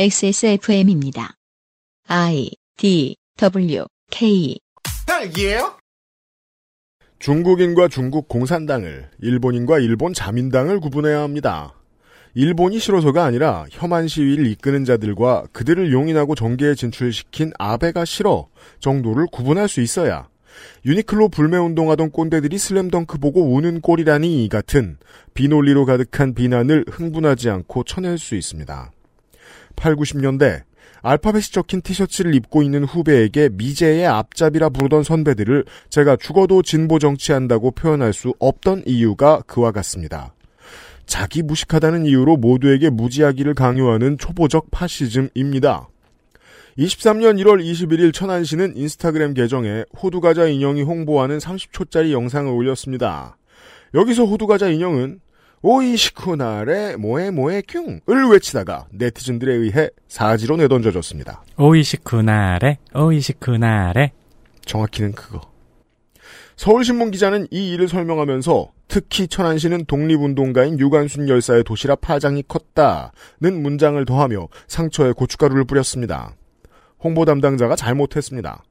XSFM입니다. I D W K 딸기예요? 중국인과 중국 공산당을, 일본인과 일본 자민당을 구분해야 합니다. 일본이 싫어서가 아니라 혐한 시위를 이끄는 자들과 그들을 용인하고 정계에 진출시킨 아베가 싫어 정도를 구분할 수 있어야 유니클로 불매운동하던 꼰대들이 슬램덩크 보고 우는 꼴이라니 이 같은 비논리로 가득한 비난을 흥분하지 않고 쳐낼 수 있습니다. 8, 90년대 알파벳이 적힌 티셔츠를 입고 있는 후배에게 미제의 앞잡이라 부르던 선배들을 제가 죽어도 진보 정치한다고 표현할 수 없던 이유가 그와 같습니다. 자기 무식하다는 이유로 모두에게 무지하기를 강요하는 초보적 파시즘입니다. 23년 1월 21일 천안시는 인스타그램 계정에 호두과자 인형이 홍보하는 30초짜리 영상을 올렸습니다. 여기서 호두과자 인형은 오이시쿠나레 모에 모에 큉을 외치다가 네티즌들에 의해 사지로 내던져졌습니다. 오이시쿠나레, 오이시쿠나레. 정확히는 그거. 서울신문 기자는 이 일을 설명하면서 특히 천안시는 독립운동가인 유관순 열사의 도시락 파장이 컸다는 문장을 더하며 상처에 고춧가루를 뿌렸습니다. 홍보 담당자가 잘못했습니다.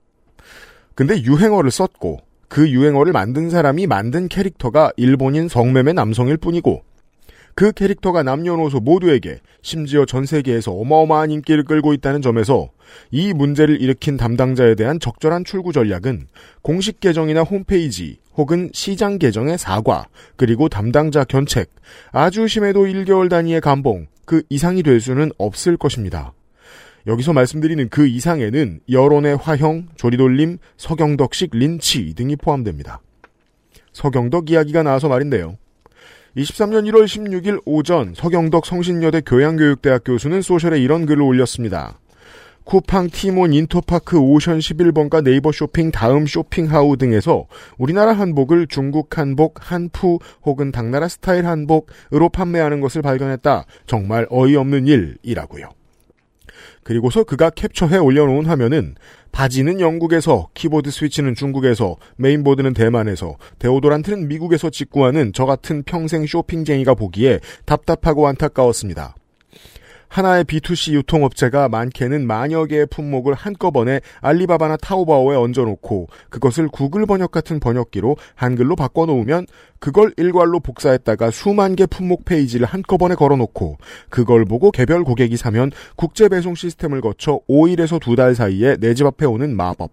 근데 유행어를 썼고 그 유행어를 만든 사람이 만든 캐릭터가 일본인 성매매 남성일 뿐이고 그 캐릭터가 남녀노소 모두에게 심지어 전 세계에서 어마어마한 인기를 끌고 있다는 점에서 이 문제를 일으킨 담당자에 대한 적절한 출구 전략은 공식 계정이나 홈페이지 혹은 시장 계정의 사과 그리고 담당자 견책 아주 심해도 1개월 단위의 감봉 그 이상이 될 수는 없을 것입니다. 여기서 말씀드리는 그 이상에는 여론의 화형, 조리돌림, 서경덕식 린치 등이 포함됩니다. 서경덕 이야기가 나와서 말인데요. 23년 1월 16일 오전 서경덕 성신여대 교양교육대학 교수는 소셜에 이런 글을 올렸습니다. 쿠팡, 티몬, 인터파크, 옥션 11번가 네이버 쇼핑, 다음 쇼핑하우 등에서 우리나라 한복을 중국 한복, 한푸 혹은 당나라 스타일 한복으로 판매하는 것을 발견했다. 정말 어이없는 일이라고요. 그리고서 그가 캡처해 올려놓은 화면은 바지는 영국에서, 키보드 스위치는 중국에서, 메인보드는 대만에서, 데오도란트는 미국에서 직구하는 저 같은 평생 쇼핑쟁이가 보기에 답답하고 안타까웠습니다. 하나의 B2C 유통업체가 많게는 만여 개의 품목을 한꺼번에 알리바바나 타오바오에 얹어놓고 그것을 구글 번역 같은 번역기로 한글로 바꿔놓으면 그걸 일괄로 복사했다가 수만 개 품목 페이지를 한꺼번에 걸어놓고 그걸 보고 개별 고객이 사면 국제 배송 시스템을 거쳐 5일에서 2달 사이에 내 집 앞에 오는 마법.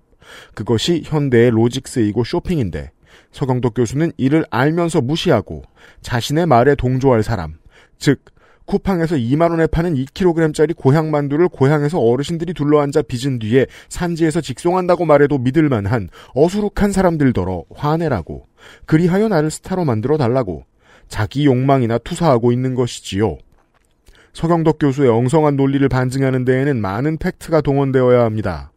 그것이 현대의 로직스이고 쇼핑인데 서경덕 교수는 이를 알면서 무시하고 자신의 말에 동조할 사람, 즉 쿠팡에서 2만 원에 파는 2kg짜리 고향 만두를 고향에서 어르신들이 둘러앉아 빚은 뒤에 산지에서 직송한다고 말해도 믿을 만한 어수룩한 사람들더러 화내라고 그리하여 나를 스타로 만들어 달라고 자기 욕망이나 투사하고 있는 것이지요. 서경덕 교수의 엉성한 논리를 반증하는 데에는 많은 팩트가 동원되어야 합니다.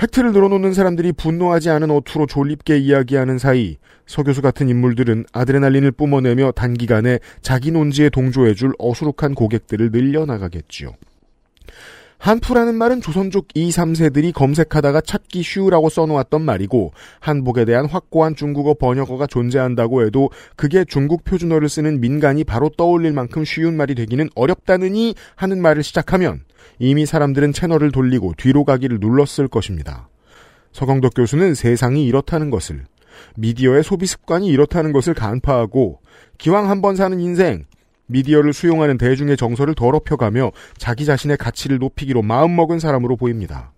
팩트를 늘어놓는 사람들이 분노하지 않은 어투로 졸립게 이야기하는 사이 서 교수 같은 인물들은 아드레날린을 뿜어내며 단기간에 자기 논지에 동조해줄 어수룩한 고객들을 늘려나가겠지요. 한푸라는 말은 조선족 2, 3세들이 검색하다가 찾기 쉬우라고 써놓았던 말이고 한복에 대한 확고한 중국어 번역어가 존재한다고 해도 그게 중국 표준어를 쓰는 민간이 바로 떠올릴 만큼 쉬운 말이 되기는 어렵다느니 하는 말을 시작하면 이미 사람들은 채널을 돌리고 뒤로 가기를 눌렀을 것입니다. 서경덕 교수는 세상이 이렇다는 것을 미디어의 소비 습관이 이렇다는 것을 간파하고 기왕 한 번 사는 인생 미디어를 수용하는 대중의 정서를 더럽혀가며 자기 자신의 가치를 높이기로 마음먹은 사람으로 보입니다.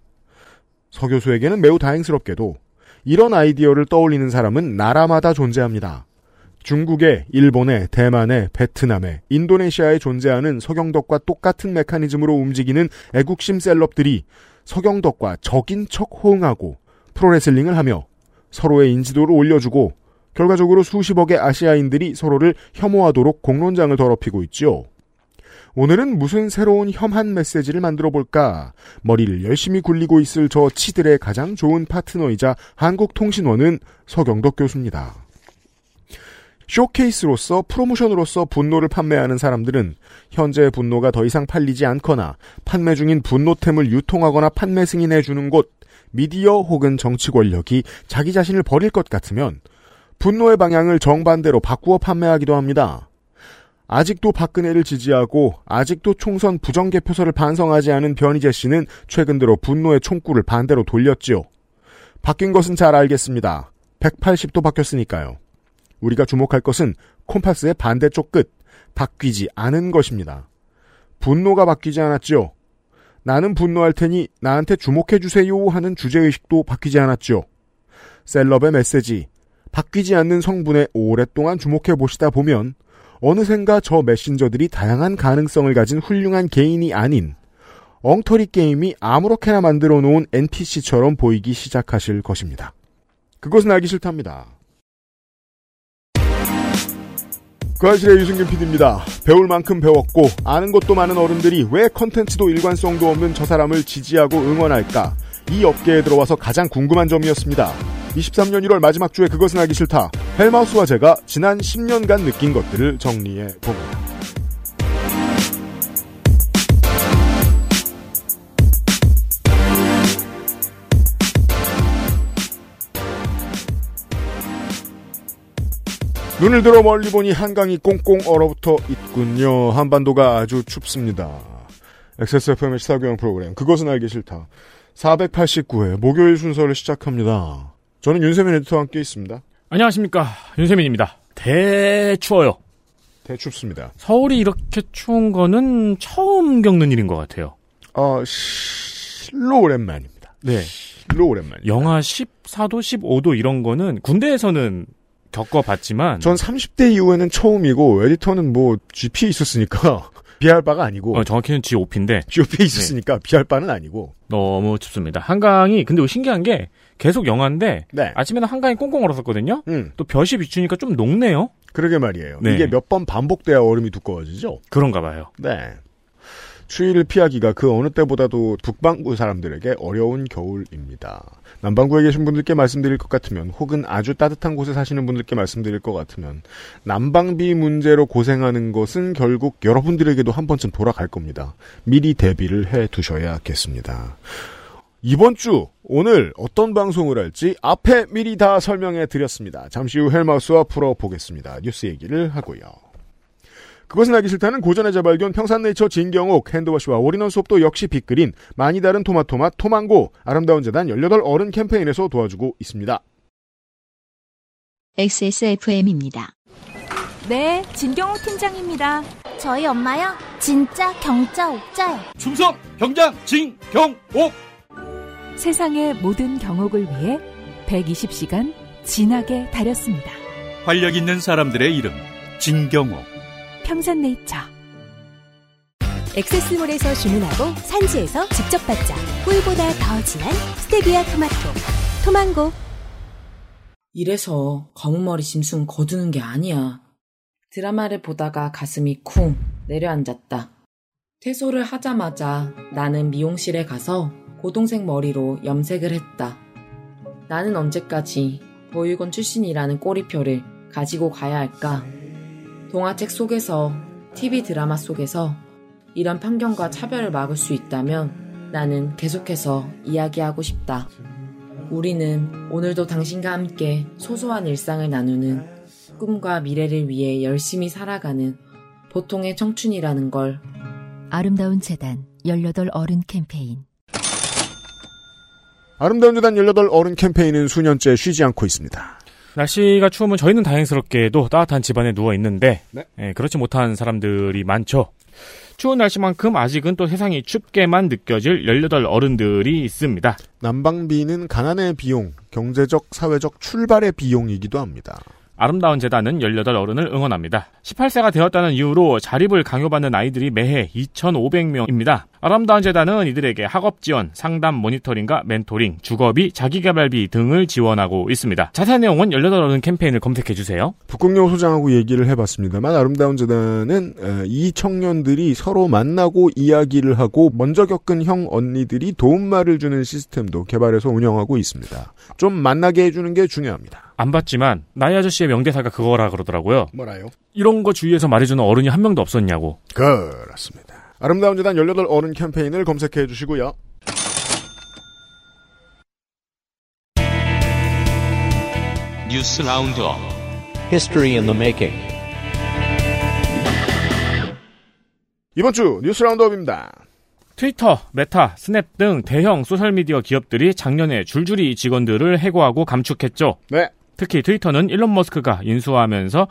서 교수에게는 매우 다행스럽게도 이런 아이디어를 떠올리는 사람은 나라마다 존재합니다. 중국에, 일본에, 대만에, 베트남에, 인도네시아에 존재하는 서경덕과 똑같은 메커니즘으로 움직이는 애국심 셀럽들이 서경덕과 적인 척 호응하고 프로레슬링을 하며 서로의 인지도를 올려주고 결과적으로 수십억의 아시아인들이 서로를 혐오하도록 공론장을 더럽히고 있지요. 오늘은 무슨 새로운 혐한 메시지를 만들어 볼까? 머리를 열심히 굴리고 있을 저 치들의 가장 좋은 파트너이자 한국통신원은 서경덕 교수입니다. 쇼케이스로서 프로모션으로서 분노를 판매하는 사람들은 현재 분노가 더 이상 팔리지 않거나 판매 중인 분노템을 유통하거나 판매 승인해 주는 곳 미디어 혹은 정치 권력이 자기 자신을 버릴 것 같으면 분노의 방향을 정반대로 바꾸어 판매하기도 합니다. 아직도 박근혜를 지지하고 아직도 총선 부정개표서를 반성하지 않은 변희재 씨는 최근 들어 분노의 총구를 반대로 돌렸지요. 바뀐 것은 잘 알겠습니다. 180도 바뀌었으니까요. 우리가 주목할 것은 콤파스의 반대쪽 끝, 바뀌지 않은 것입니다. 분노가 바뀌지 않았죠. 나는 분노할 테니 나한테 주목해주세요 하는 주제의식도 바뀌지 않았죠. 셀럽의 메시지, 바뀌지 않는 성분에 오랫동안 주목해 보시다 보면 어느샌가 저 메신저들이 다양한 가능성을 가진 훌륭한 개인이 아닌 엉터리 게임이 아무렇게나 만들어 놓은 NPC처럼 보이기 시작하실 것입니다. 그것은 알기 싫답니다. 그 아실의 유승균 PD입니다. 배울 만큼 배웠고 아는 것도 많은 어른들이 왜 컨텐츠도 일관성도 없는 저 사람을 지지하고 응원할까? 이 업계에 들어와서 가장 궁금한 점이었습니다. 23년 1월 마지막 주에 그것은 알기 싫다. 헬마우스와 제가 지난 10년간 느낀 것들을 정리해 봅니다. 눈을 들어 멀리 보니 한강이 꽁꽁 얼어붙어 있군요. 한반도가 아주 춥습니다. XSFM의 시사교양 프로그램 그것은 알기 싫다. 489회 목요일 순서를 시작합니다. 저는 윤세민 에디터와 함께 있습니다. 안녕하십니까. 윤세민입니다. 대추워요. 대춥습니다. 서울이 이렇게 추운 거는 처음 겪는 일인 것 같아요. 어, 실로 오랜만입니다. 네. 실로 오랜만입니다. 영하 14도, 15도 이런 거는 군대에서는 겪어봤지만 전 30대 이후에는 처음이고 에디터는 뭐 GP 있었으니까 비할 바가 아니고 어, 정확히는 G5P인데 GOP 있었으니까 비할 바는 아니고 너무 춥습니다. 한강이 근데 신기한 게 계속 영하인데 네. 아침에는 한강이 꽁꽁 얼었었거든요. 음, 또 볕이 비추니까 좀 녹네요. 그러게 말이에요. 네. 이게 몇 번 반복돼야 얼음이 두꺼워지죠. 그런가 봐요. 네. 추위를 피하기가 그 어느 때보다도 북반구 사람들에게 어려운 겨울입니다. 남반구에 계신 분들께 말씀드릴 것 같으면 혹은 아주 따뜻한 곳에 사시는 분들께 말씀드릴 것 같으면 난방비 문제로 고생하는 것은 결국 여러분들에게도 한 번쯤 돌아갈 겁니다. 미리 대비를 해 두셔야겠습니다. 이번 주 오늘 어떤 방송을 할지 앞에 미리 다 설명해 드렸습니다. 잠시 후 헬마우스와 풀어보겠습니다. 뉴스 얘기를 하고요. 그것은 알기 싫다는 고전의 재발견 평산네이처 진경옥 hand wash와 all-in-one soap도 역시 빅그린 많이 다른 토마토맛 토망고 아름다운 재단 18 어른 캠페인에서 도와주고 있습니다. XSFM입니다. 네, 진경호 팀장입니다. 저희 엄마요? 진짜 경자 옥자요. 충성 경장 진경옥 세상의 모든 경옥을 위해 120시간 진하게 다렸습니다. 활력 있는 사람들의 이름 진경옥 평산네이처. 엑세스몰에서 주문하고 산지에서 직접 받자. 꿀보다 더 진한 스테비아 토마토. 토망고. 이래서 검은머리 짐승 거두는 게 아니야. 드라마를 보다가 가슴이 쿵 내려앉았다. 퇴소를 하자마자 나는 미용실에 가서 고동색 머리로 염색을 했다. 나는 언제까지 보육원 출신이라는 꼬리표를 가지고 가야 할까? 동화책 속에서 TV 드라마 속에서 이런 편견과 차별을 막을 수 있다면 나는 계속해서 이야기하고 싶다. 우리는 오늘도 당신과 함께 소소한 일상을 나누는 꿈과 미래를 위해 열심히 살아가는 보통의 청춘이라는 걸 아름다운 재단 18 어른 캠페인 아름다운 재단 18 어른 캠페인은 수년째 쉬지 않고 있습니다. 날씨가 추우면 저희는 다행스럽게도 따뜻한 집안에 누워 있는데 네. 예, 그렇지 못한 사람들이 많죠. 추운 날씨만큼 아직은 또 세상이 춥게만 느껴질 18 어른들이 있습니다. 난방비는 가난의 비용, 경제적, 사회적 출발의 비용이기도 합니다. 아름다운 재단은 18 어른을 응원합니다. 18세가 되었다는 이유로 자립을 강요받는 아이들이 매해 2,500명입니다. 아름다운 재단은 이들에게 학업 지원, 상담 모니터링과 멘토링, 주거비, 자기개발비 등을 지원하고 있습니다. 자세한 내용은 18 어른 캠페인을 검색해 주세요. 북극영 소장하고 얘기를 해봤습니다만 아름다운 재단은 에, 이 청년들이 서로 만나고 이야기를 하고 먼저 겪은 형 언니들이 도움말을 주는 시스템도 개발해서 운영하고 있습니다. 좀 만나게 해주는 게 중요합니다. 안 봤지만 나이 아저씨의 명대사가 그거라 그러더라고요. 뭐라요? 이런 거 주위에서 말해주는 어른이 한 명도 없었냐고. 그렇습니다. 아름다운 재단 18 어른 캠페인을 검색해 주시고요. 뉴스 roundup History in the making. 이번 주 뉴스 roundup입니다. 트위터, 메타, 스냅 등 대형 소셜미디어 기업들이 작년에 줄줄이 직원들을 해고하고 감축했죠. 네. 특히 트위터는 일론 머스크가 인수하면서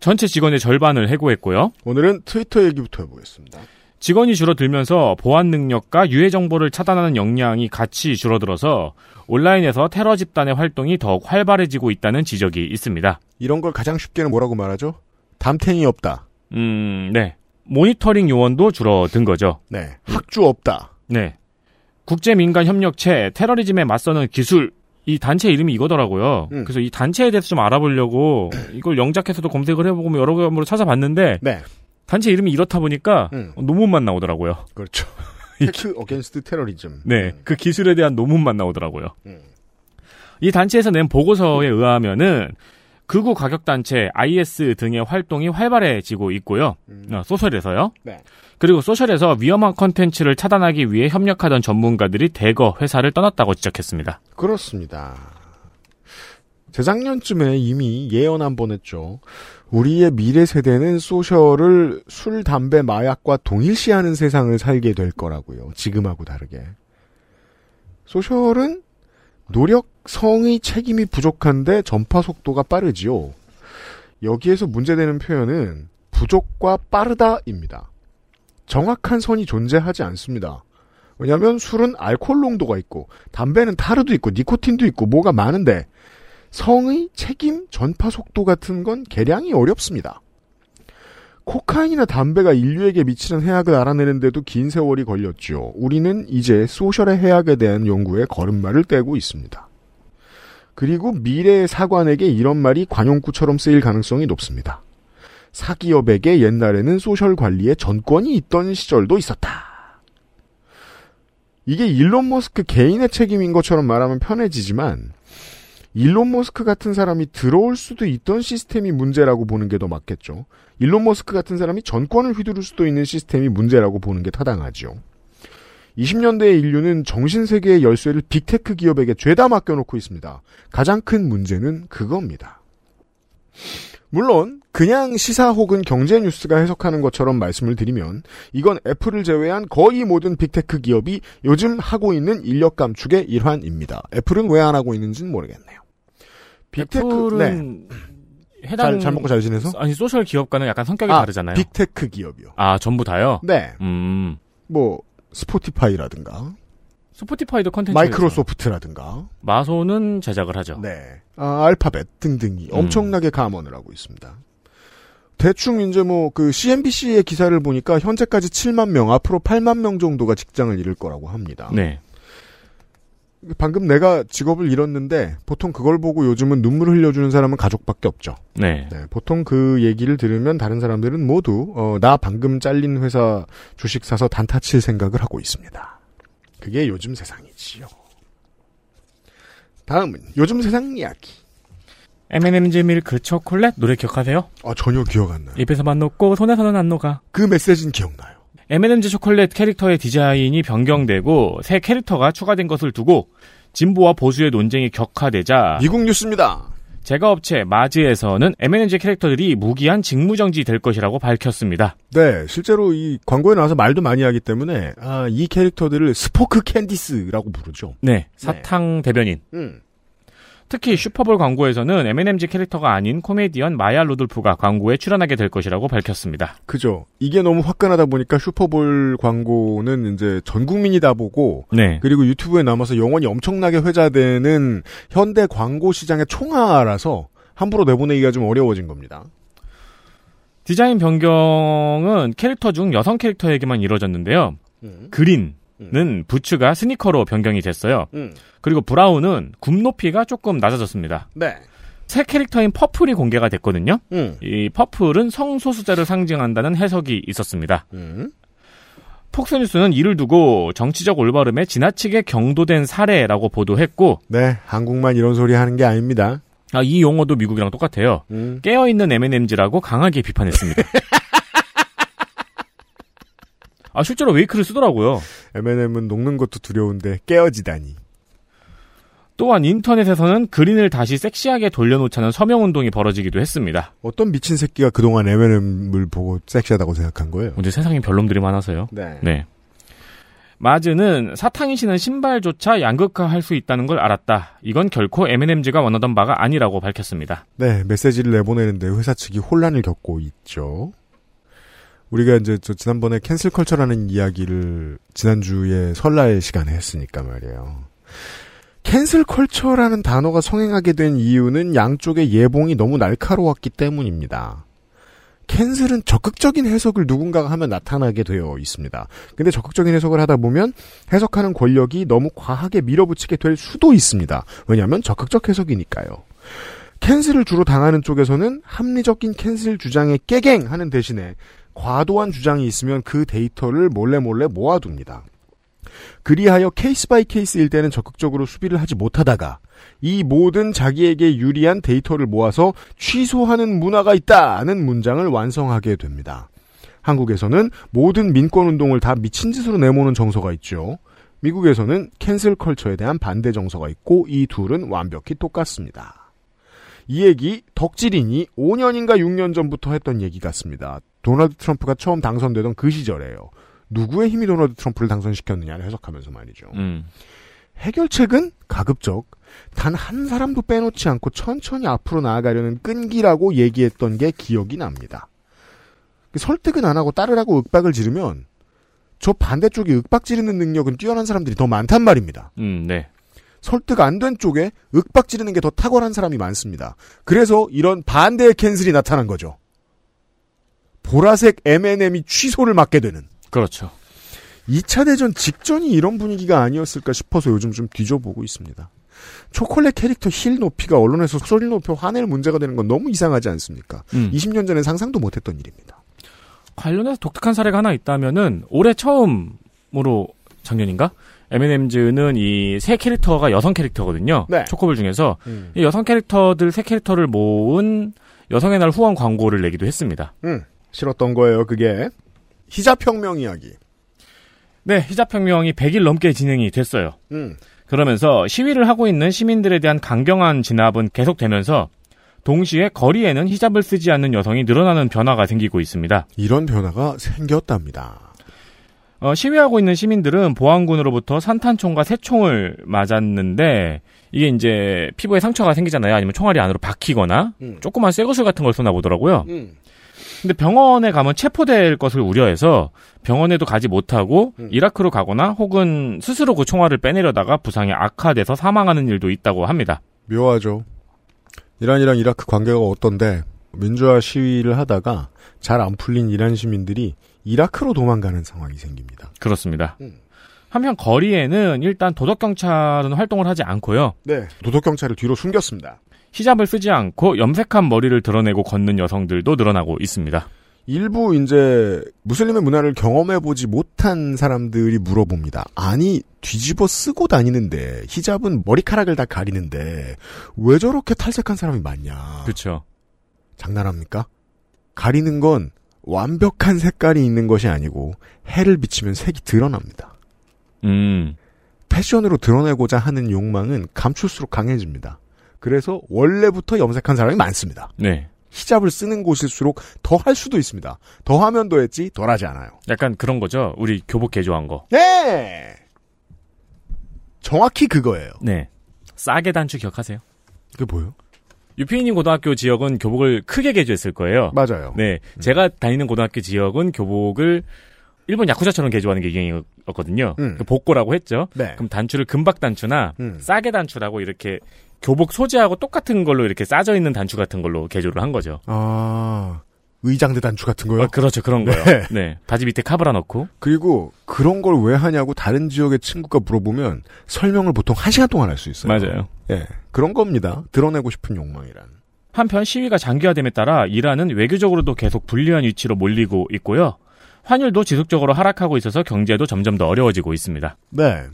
전체 직원의 절반을 해고했고요. 오늘은 트위터 얘기부터 해보겠습니다. 직원이 줄어들면서 보안 능력과 유해 정보를 차단하는 역량이 같이 줄어들어서 온라인에서 테러 집단의 활동이 더욱 활발해지고 있다는 지적이 있습니다. 이런 걸 가장 쉽게는 뭐라고 말하죠? 담탱이 없다. 음, 네. 모니터링 요원도 줄어든 거죠. 네. 학주 없다. 네. 국제민간협력체 테러리즘에 맞서는 기술 이 단체 이름이 이거더라고요. 음. 그래서 이 단체에 대해서 좀 알아보려고 이걸 영작해서도 검색을 해보고 뭐 여러 가지로 찾아봤는데 네. 단체 이름이 이렇다 보니까 음. 논문만 나오더라고요. 그렇죠. Tech Against Terrorism. 네, 그 기술에 대한 논문만 나오더라고요. 음. 이 단체에서 낸 보고서에 의하면은 극우 과격 단체 IS 등의 활동이 활발해지고 있고요. 어, 소셜에서요. 네. 그리고 소셜에서 위험한 컨텐츠를 차단하기 위해 협력하던 전문가들이 대거 회사를 떠났다고 지적했습니다. 그렇습니다. 재작년쯤에 이미 예언 한 번 했죠. 우리의 미래 세대는 소셜을 술, 담배, 마약과 동일시하는 세상을 살게 될 거라고요. 지금하고 다르게. 소셜은 노력, 성의, 책임이 부족한데 전파 속도가 빠르지요. 여기에서 문제되는 표현은 부족과 빠르다입니다. 정확한 선이 존재하지 않습니다. 왜냐하면 술은 알코올 농도가 있고 담배는 타르도 있고 니코틴도 있고 뭐가 많은데 성의, 책임, 전파 속도 같은 건 계량이 어렵습니다. 코카인이나 담배가 인류에게 미치는 해악을 알아내는데도 긴 세월이 걸렸죠. 우리는 이제 소셜의 해악에 대한 연구에 걸음마를 떼고 있습니다. 그리고 미래의 사관에게 이런 말이 관용구처럼 쓰일 가능성이 높습니다. 사기업에게 옛날에는 소셜 관리에 전권이 있던 시절도 있었다. 이게 일론 머스크 개인의 책임인 것처럼 말하면 편해지지만 일론 머스크 같은 사람이 들어올 수도 있던 시스템이 문제라고 보는 게 더 맞겠죠. 일론 머스크 같은 사람이 전권을 휘두를 수도 있는 시스템이 문제라고 보는 게 타당하죠. 20년대의 인류는 정신세계의 열쇠를 빅테크 기업에게 죄다 맡겨놓고 있습니다. 가장 큰 문제는 그겁니다. 물론 그냥 시사 혹은 경제 뉴스가 해석하는 것처럼 말씀을 드리면 이건 애플을 제외한 거의 모든 빅테크 기업이 요즘 하고 있는 인력 감축의 일환입니다. 애플은 왜 안 하고 있는지는 모르겠네요. 빅테크 네. 해당 잘, 잘 먹고 잘 지내서? 아니 소셜 기업과는 약간 성격이 아, 다르잖아요. 빅테크 기업이요. 아 전부 다요? 네. 음 뭐 스포티파이라든가 스포티파이도 컨텐츠 마이크로소프트라든가 마소는 제작을 하죠. 네. 아, 알파벳 등등이 음. 엄청나게 감원을 하고 있습니다. 대충 이제 뭐 그 CNBC의 기사를 보니까 현재까지 7만 명, 앞으로 8만 명 정도가 직장을 잃을 거라고 합니다. 네. 방금 내가 직업을 잃었는데 보통 그걸 보고 요즘은 눈물 을 흘려주는 사람은 가족밖에 없죠. 네. 네, 보통 그 얘기를 들으면 다른 사람들은 모두 어, 나 방금 잘린 회사 주식 사서 단타 칠 생각을 하고 있습니다. 그게 요즘 세상이지요. 다음은 요즘 세상 이야기. M&M's 밀크 초콜릿 노래 기억하세요? 아, 전혀 기억 안 나요. 입에서만 녹고 손에서는 안 녹아. 그 메시지는 기억나요. M&M's 초콜릿 캐릭터의 디자인이 변경되고 새 캐릭터가 추가된 것을 두고 진보와 보수의 논쟁이 격화되자 미국 뉴스입니다. 제과업체 마즈에서는 M&M's 캐릭터들이 무기한 직무정지 될 것이라고 밝혔습니다. 네, 실제로 이 광고에 나와서 말도 많이 하기 때문에 아, 이 캐릭터들을 spokescandies라고 부르죠. 네, 사탕 대변인. 음. 특히 슈퍼볼 광고에서는 M&M's 캐릭터가 아닌 코미디언 마야 로돌프가 광고에 출연하게 될 것이라고 밝혔습니다. 그죠. 이게 너무 화끈하다 보니까 슈퍼볼 광고는 이제 전 국민이 다 보고 네. 그리고 유튜브에 남아서 영원히 엄청나게 회자되는 현대 광고 시장의 총아라서 함부로 내보내기가 좀 어려워진 겁니다. 디자인 변경은 캐릭터 중 여성 캐릭터에게만 이루어졌는데요. 음. 그린 은 부츠가 스니커로 변경이 됐어요. 음. 그리고 브라운은 굽 높이가 조금 낮아졌습니다. 네. 새 캐릭터인 퍼플이 공개가 됐거든요. 음. 이 퍼플은 성소수자를 상징한다는 해석이 있었습니다. 음. 폭스뉴스는 이를 두고 정치적 올바름에 지나치게 경도된 사례라고 보도했고 네, 한국만 이런 소리 하는 게 아닙니다. 아, 이 용어도 미국이랑 똑같아요. 음. 깨어있는 M&M's라고 강하게 비판했습니다. 아 실제로 웨이크를 쓰더라고요. M&M은 녹는 것도 두려운데 깨어지다니. 또한 인터넷에서는 그린을 다시 섹시하게 돌려놓자는 서명 운동이 벌어지기도 했습니다. 어떤 미친 새끼가 그동안 M&M을 보고 섹시하다고 생각한 거예요? 이제 세상에 별놈들이 많아서요. 네. 네. 마즈는 사탕이 신은 신발조차 양극화할 수 있다는 걸 알았다. 이건 결코 M&M즈가 원하던 바가 아니라고 밝혔습니다. 네, 메시지를 내보내는데 회사 측이 혼란을 겪고 있죠. 우리가 이제 저 지난번에 cancel culture라는 이야기를 지난주에 설날 시간에 했으니까 말이에요. cancel culture라는 단어가 성행하게 된 이유는 양쪽의 예봉이 너무 날카로웠기 때문입니다. cancel은 적극적인 해석을 누군가가 하면 나타나게 되어 있습니다. 근데 적극적인 해석을 하다 보면 해석하는 권력이 너무 과하게 밀어붙이게 될 수도 있습니다. 왜냐하면 적극적 해석이니까요. cancel을 주로 당하는 쪽에서는 합리적인 cancel 주장에 깨갱하는 대신에 과도한 주장이 있으면 그 데이터를 몰래 몰래 모아둡니다. 그리하여 case by case일 때는 적극적으로 수비를 하지 못하다가 이 모든 자기에게 유리한 데이터를 모아서 취소하는 문화가 있다는 문장을 완성하게 됩니다. 한국에서는 모든 민권 운동을 다 미친 짓으로 내모는 정서가 있죠. 미국에서는 cancel culture에 대한 반대 정서가 있고 이 둘은 완벽히 똑같습니다. 이 얘기 덕질인이 5년인가 6년 전부터 했던 얘기 같습니다. 도널드 트럼프가 처음 당선되던 그 시절에요. 누구의 힘이 도널드 트럼프를 당선시켰느냐를 해석하면서 말이죠. 음. 해결책은 가급적 단 한 사람도 빼놓지 않고 천천히 앞으로 나아가려는 끈기라고 얘기했던 게 기억이 납니다. 설득은 안 하고 따르라고 윽박을 지르면 저 반대쪽이 윽박 지르는 능력은 뛰어난 사람들이 더 많단 말입니다. 음, 네. 설득 안 된 쪽에 윽박 지르는 게 더 탁월한 사람이 많습니다. 그래서 이런 반대의 cancel이 나타난 거죠. 보라색 M&M이 취소를 맞게 되는. 그렇죠. 2차 대전 직전이 이런 분위기가 아니었을까 싶어서 요즘 좀 뒤져보고 있습니다. 초콜릿 캐릭터 힐 높이가 언론에서 소리 높여 화낼 문제가 되는 건 너무 이상하지 않습니까? 음. 20년 전에 상상도 못했던 일입니다. 관련해서 독특한 사례가 하나 있다면은 올해 처음으로 작년인가? M&M즈는 이 세 캐릭터가 여성 캐릭터거든요. 네. 초코볼 중에서 음. 이 여성 캐릭터들 세 캐릭터를 모은 여성의 날 후원 광고를 내기도 했습니다. 음, 싫었던 거예요, 그게. 히잡 혁명 이야기. 네, 히잡혁명이 100일 넘게 진행이 됐어요. 음, 그러면서 시위를 하고 있는 시민들에 대한 강경한 진압은 계속되면서 동시에 거리에는 히잡을 쓰지 않는 여성이 늘어나는 변화가 생기고 있습니다. 이런 변화가 생겼답니다. 어, 시위하고 있는 시민들은 보안군으로부터 산탄총과 새총을 맞았는데 이게 이제 피부에 상처가 생기잖아요. 아니면 총알이 안으로 박히거나 음. 조그만 쇠구슬 같은 걸 쏘나 보더라고요. 음, 근데 병원에 가면 체포될 것을 우려해서 병원에도 가지 못하고 음. 이라크로 가거나 혹은 스스로 그 총알을 빼내려다가 부상이 악화돼서 사망하는 일도 있다고 합니다. 묘하죠. 이란이랑 이라크 관계가 어떤데 민주화 시위를 하다가 잘 안 풀린 이란 시민들이 이라크로 도망가는 상황이 생깁니다. 그렇습니다. 음. 한편 거리에는 일단 도덕 경찰은 활동을 하지 않고요. 네, 도덕 경찰을 뒤로 숨겼습니다. 히잡을 쓰지 않고 염색한 머리를 드러내고 걷는 여성들도 늘어나고 있습니다. 일부 이제 무슬림의 문화를 경험해 보지 못한 사람들이 물어봅니다. 아니 뒤집어 쓰고 다니는데 히잡은 머리카락을 다 가리는데 왜 저렇게 탈색한 사람이 많냐? 그렇죠. 장난합니까? 가리는 건 완벽한 색깔이 있는 것이 아니고 해를 비치면 색이 드러납니다. 음. 패션으로 드러내고자 하는 욕망은 감출수록 강해집니다. 그래서 원래부터 염색한 사람이 많습니다. 네. 히잡을 쓰는 곳일수록 더 할 수도 있습니다. 더 하면 더 했지 덜 하지 않아요. 약간 그런 거죠. 우리 교복 개조한 거. 네! 정확히 그거예요. 네. 싸게 단추 기억하세요? 그게 뭐예요? 유피님 고등학교 지역은 교복을 크게 개조했을 거예요. 맞아요. 네. 제가 다니는 고등학교 지역은 교복을 일본 야쿠자처럼 개조하는 게 유행이었거든요. 음. 그 복고라고 했죠. 네. 그럼 단추를 금박 단추나 음. 싸게 단추라고 이렇게 교복 소재하고 똑같은 걸로 이렇게 싸져 있는 단추 같은 걸로 개조를 한 거죠. 아, 의장대 단추 같은 거요? 어, 그렇죠. 그런 거요. 네. 네. 바지 밑에 카브라 넣고. 그리고 그런 걸 왜 하냐고 다른 지역의 친구가 물어보면 설명을 보통 한 시간 동안 할 수 있어요. 맞아요. 예. 그런 겁니다. 드러내고 싶은 욕망이란. 한편 시위가 장기화됨에 따라 이란은 외교적으로도 계속 불리한 위치로 몰리고 있고요. 환율도 지속적으로 하락하고 있어서 경제도 점점 더 어려워지고 있습니다. 네.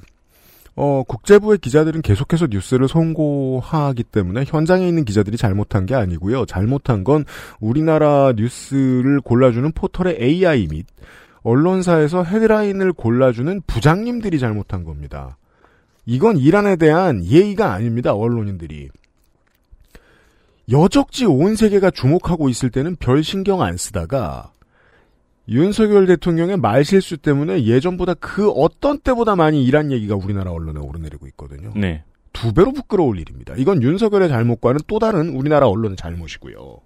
어, 국제부의 기자들은 계속해서 뉴스를 송고하기 때문에 현장에 있는 기자들이 잘못한 게 아니고요. 잘못한 건 우리나라 뉴스를 골라주는 포털의 AI 및 언론사에서 헤드라인을 골라주는 부장님들이 잘못한 겁니다. 이건 이란에 대한 예의가 아닙니다. 언론인들이. 여적지 온 세계가 주목하고 있을 때는 별 신경 안 쓰다가 윤석열 대통령의 말실수 때문에 예전보다 그 어떤 때보다 많이 이란 얘기가 우리나라 언론에 오르내리고 있거든요. 네. 두 배로 부끄러울 일입니다. 이건 윤석열의 잘못과는 또 다른 우리나라 언론의 잘못이고요.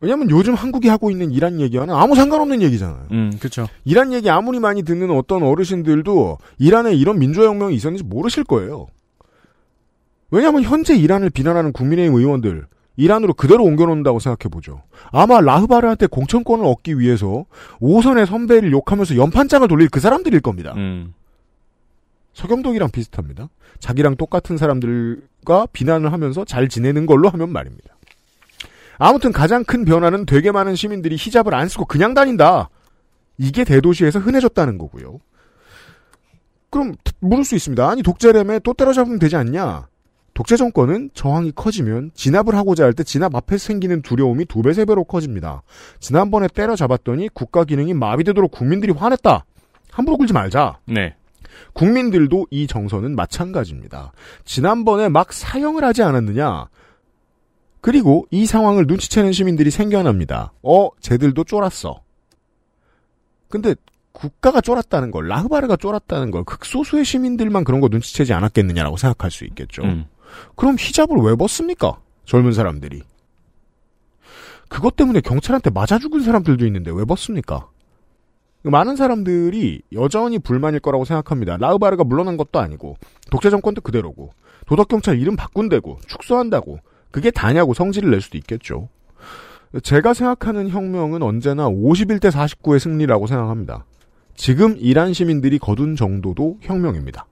왜냐하면 요즘 한국이 하고 있는 이란 얘기와는 아무 상관없는 얘기잖아요. 음, 그렇죠. 이란 얘기 아무리 많이 듣는 어떤 어르신들도 이란에 이런 민주혁명이 있었는지 모르실 거예요. 왜냐하면 현재 이란을 비난하는 국민의힘 의원들 이란으로 그대로 옮겨놓는다고 생각해보죠. 아마 라흐바르한테 공천권을 얻기 위해서 오선의 선배를 욕하면서 연판장을 돌릴 그 사람들일 겁니다. 음. 서경덕이랑 비슷합니다. 자기랑 똑같은 사람들과 비난을 하면서 잘 지내는 걸로 하면 말입니다. 아무튼 가장 큰 변화는 되게 많은 시민들이 히잡을 안 쓰고 그냥 다닌다. 이게 대도시에서 흔해졌다는 거고요. 그럼 물을 수 있습니다. 아니 독재라며 또 때려잡으면 되지 않냐? 독재 정권은 저항이 커지면 진압을 하고자 할 때 진압 앞에 생기는 두려움이 두 배, 세 배로 커집니다. 지난번에 때려잡았더니 국가 기능이 마비되도록 국민들이 화냈다. 함부로 굴지 말자. 네. 국민들도 이 정서는 마찬가지입니다. 지난번에 막 사형을 하지 않았느냐? 그리고 이 상황을 눈치채는 시민들이 생겨납니다. 어, 쟤들도 쫄았어. 근데 국가가 쫄았다는 걸, 라흐바르가 쫄았다는 걸 극소수의 시민들만 그런 거 눈치채지 않았겠느냐라고 생각할 수 있겠죠. 음. 그럼 히잡을 왜 벗습니까? 젊은 사람들이. 그것 때문에 경찰한테 맞아 죽은 사람들도 있는데 왜 벗습니까? 많은 사람들이 여전히 불만일 거라고 생각합니다. 라우바르가 물러난 것도 아니고 독재 정권도 그대로고 도덕 경찰 이름 바꾼다고 축소한다고 그게 다냐고 성질을 낼 수도 있겠죠. 제가 생각하는 혁명은 언제나 51대 49의 승리라고 생각합니다. 지금 이란 시민들이 거둔 정도도 혁명입니다.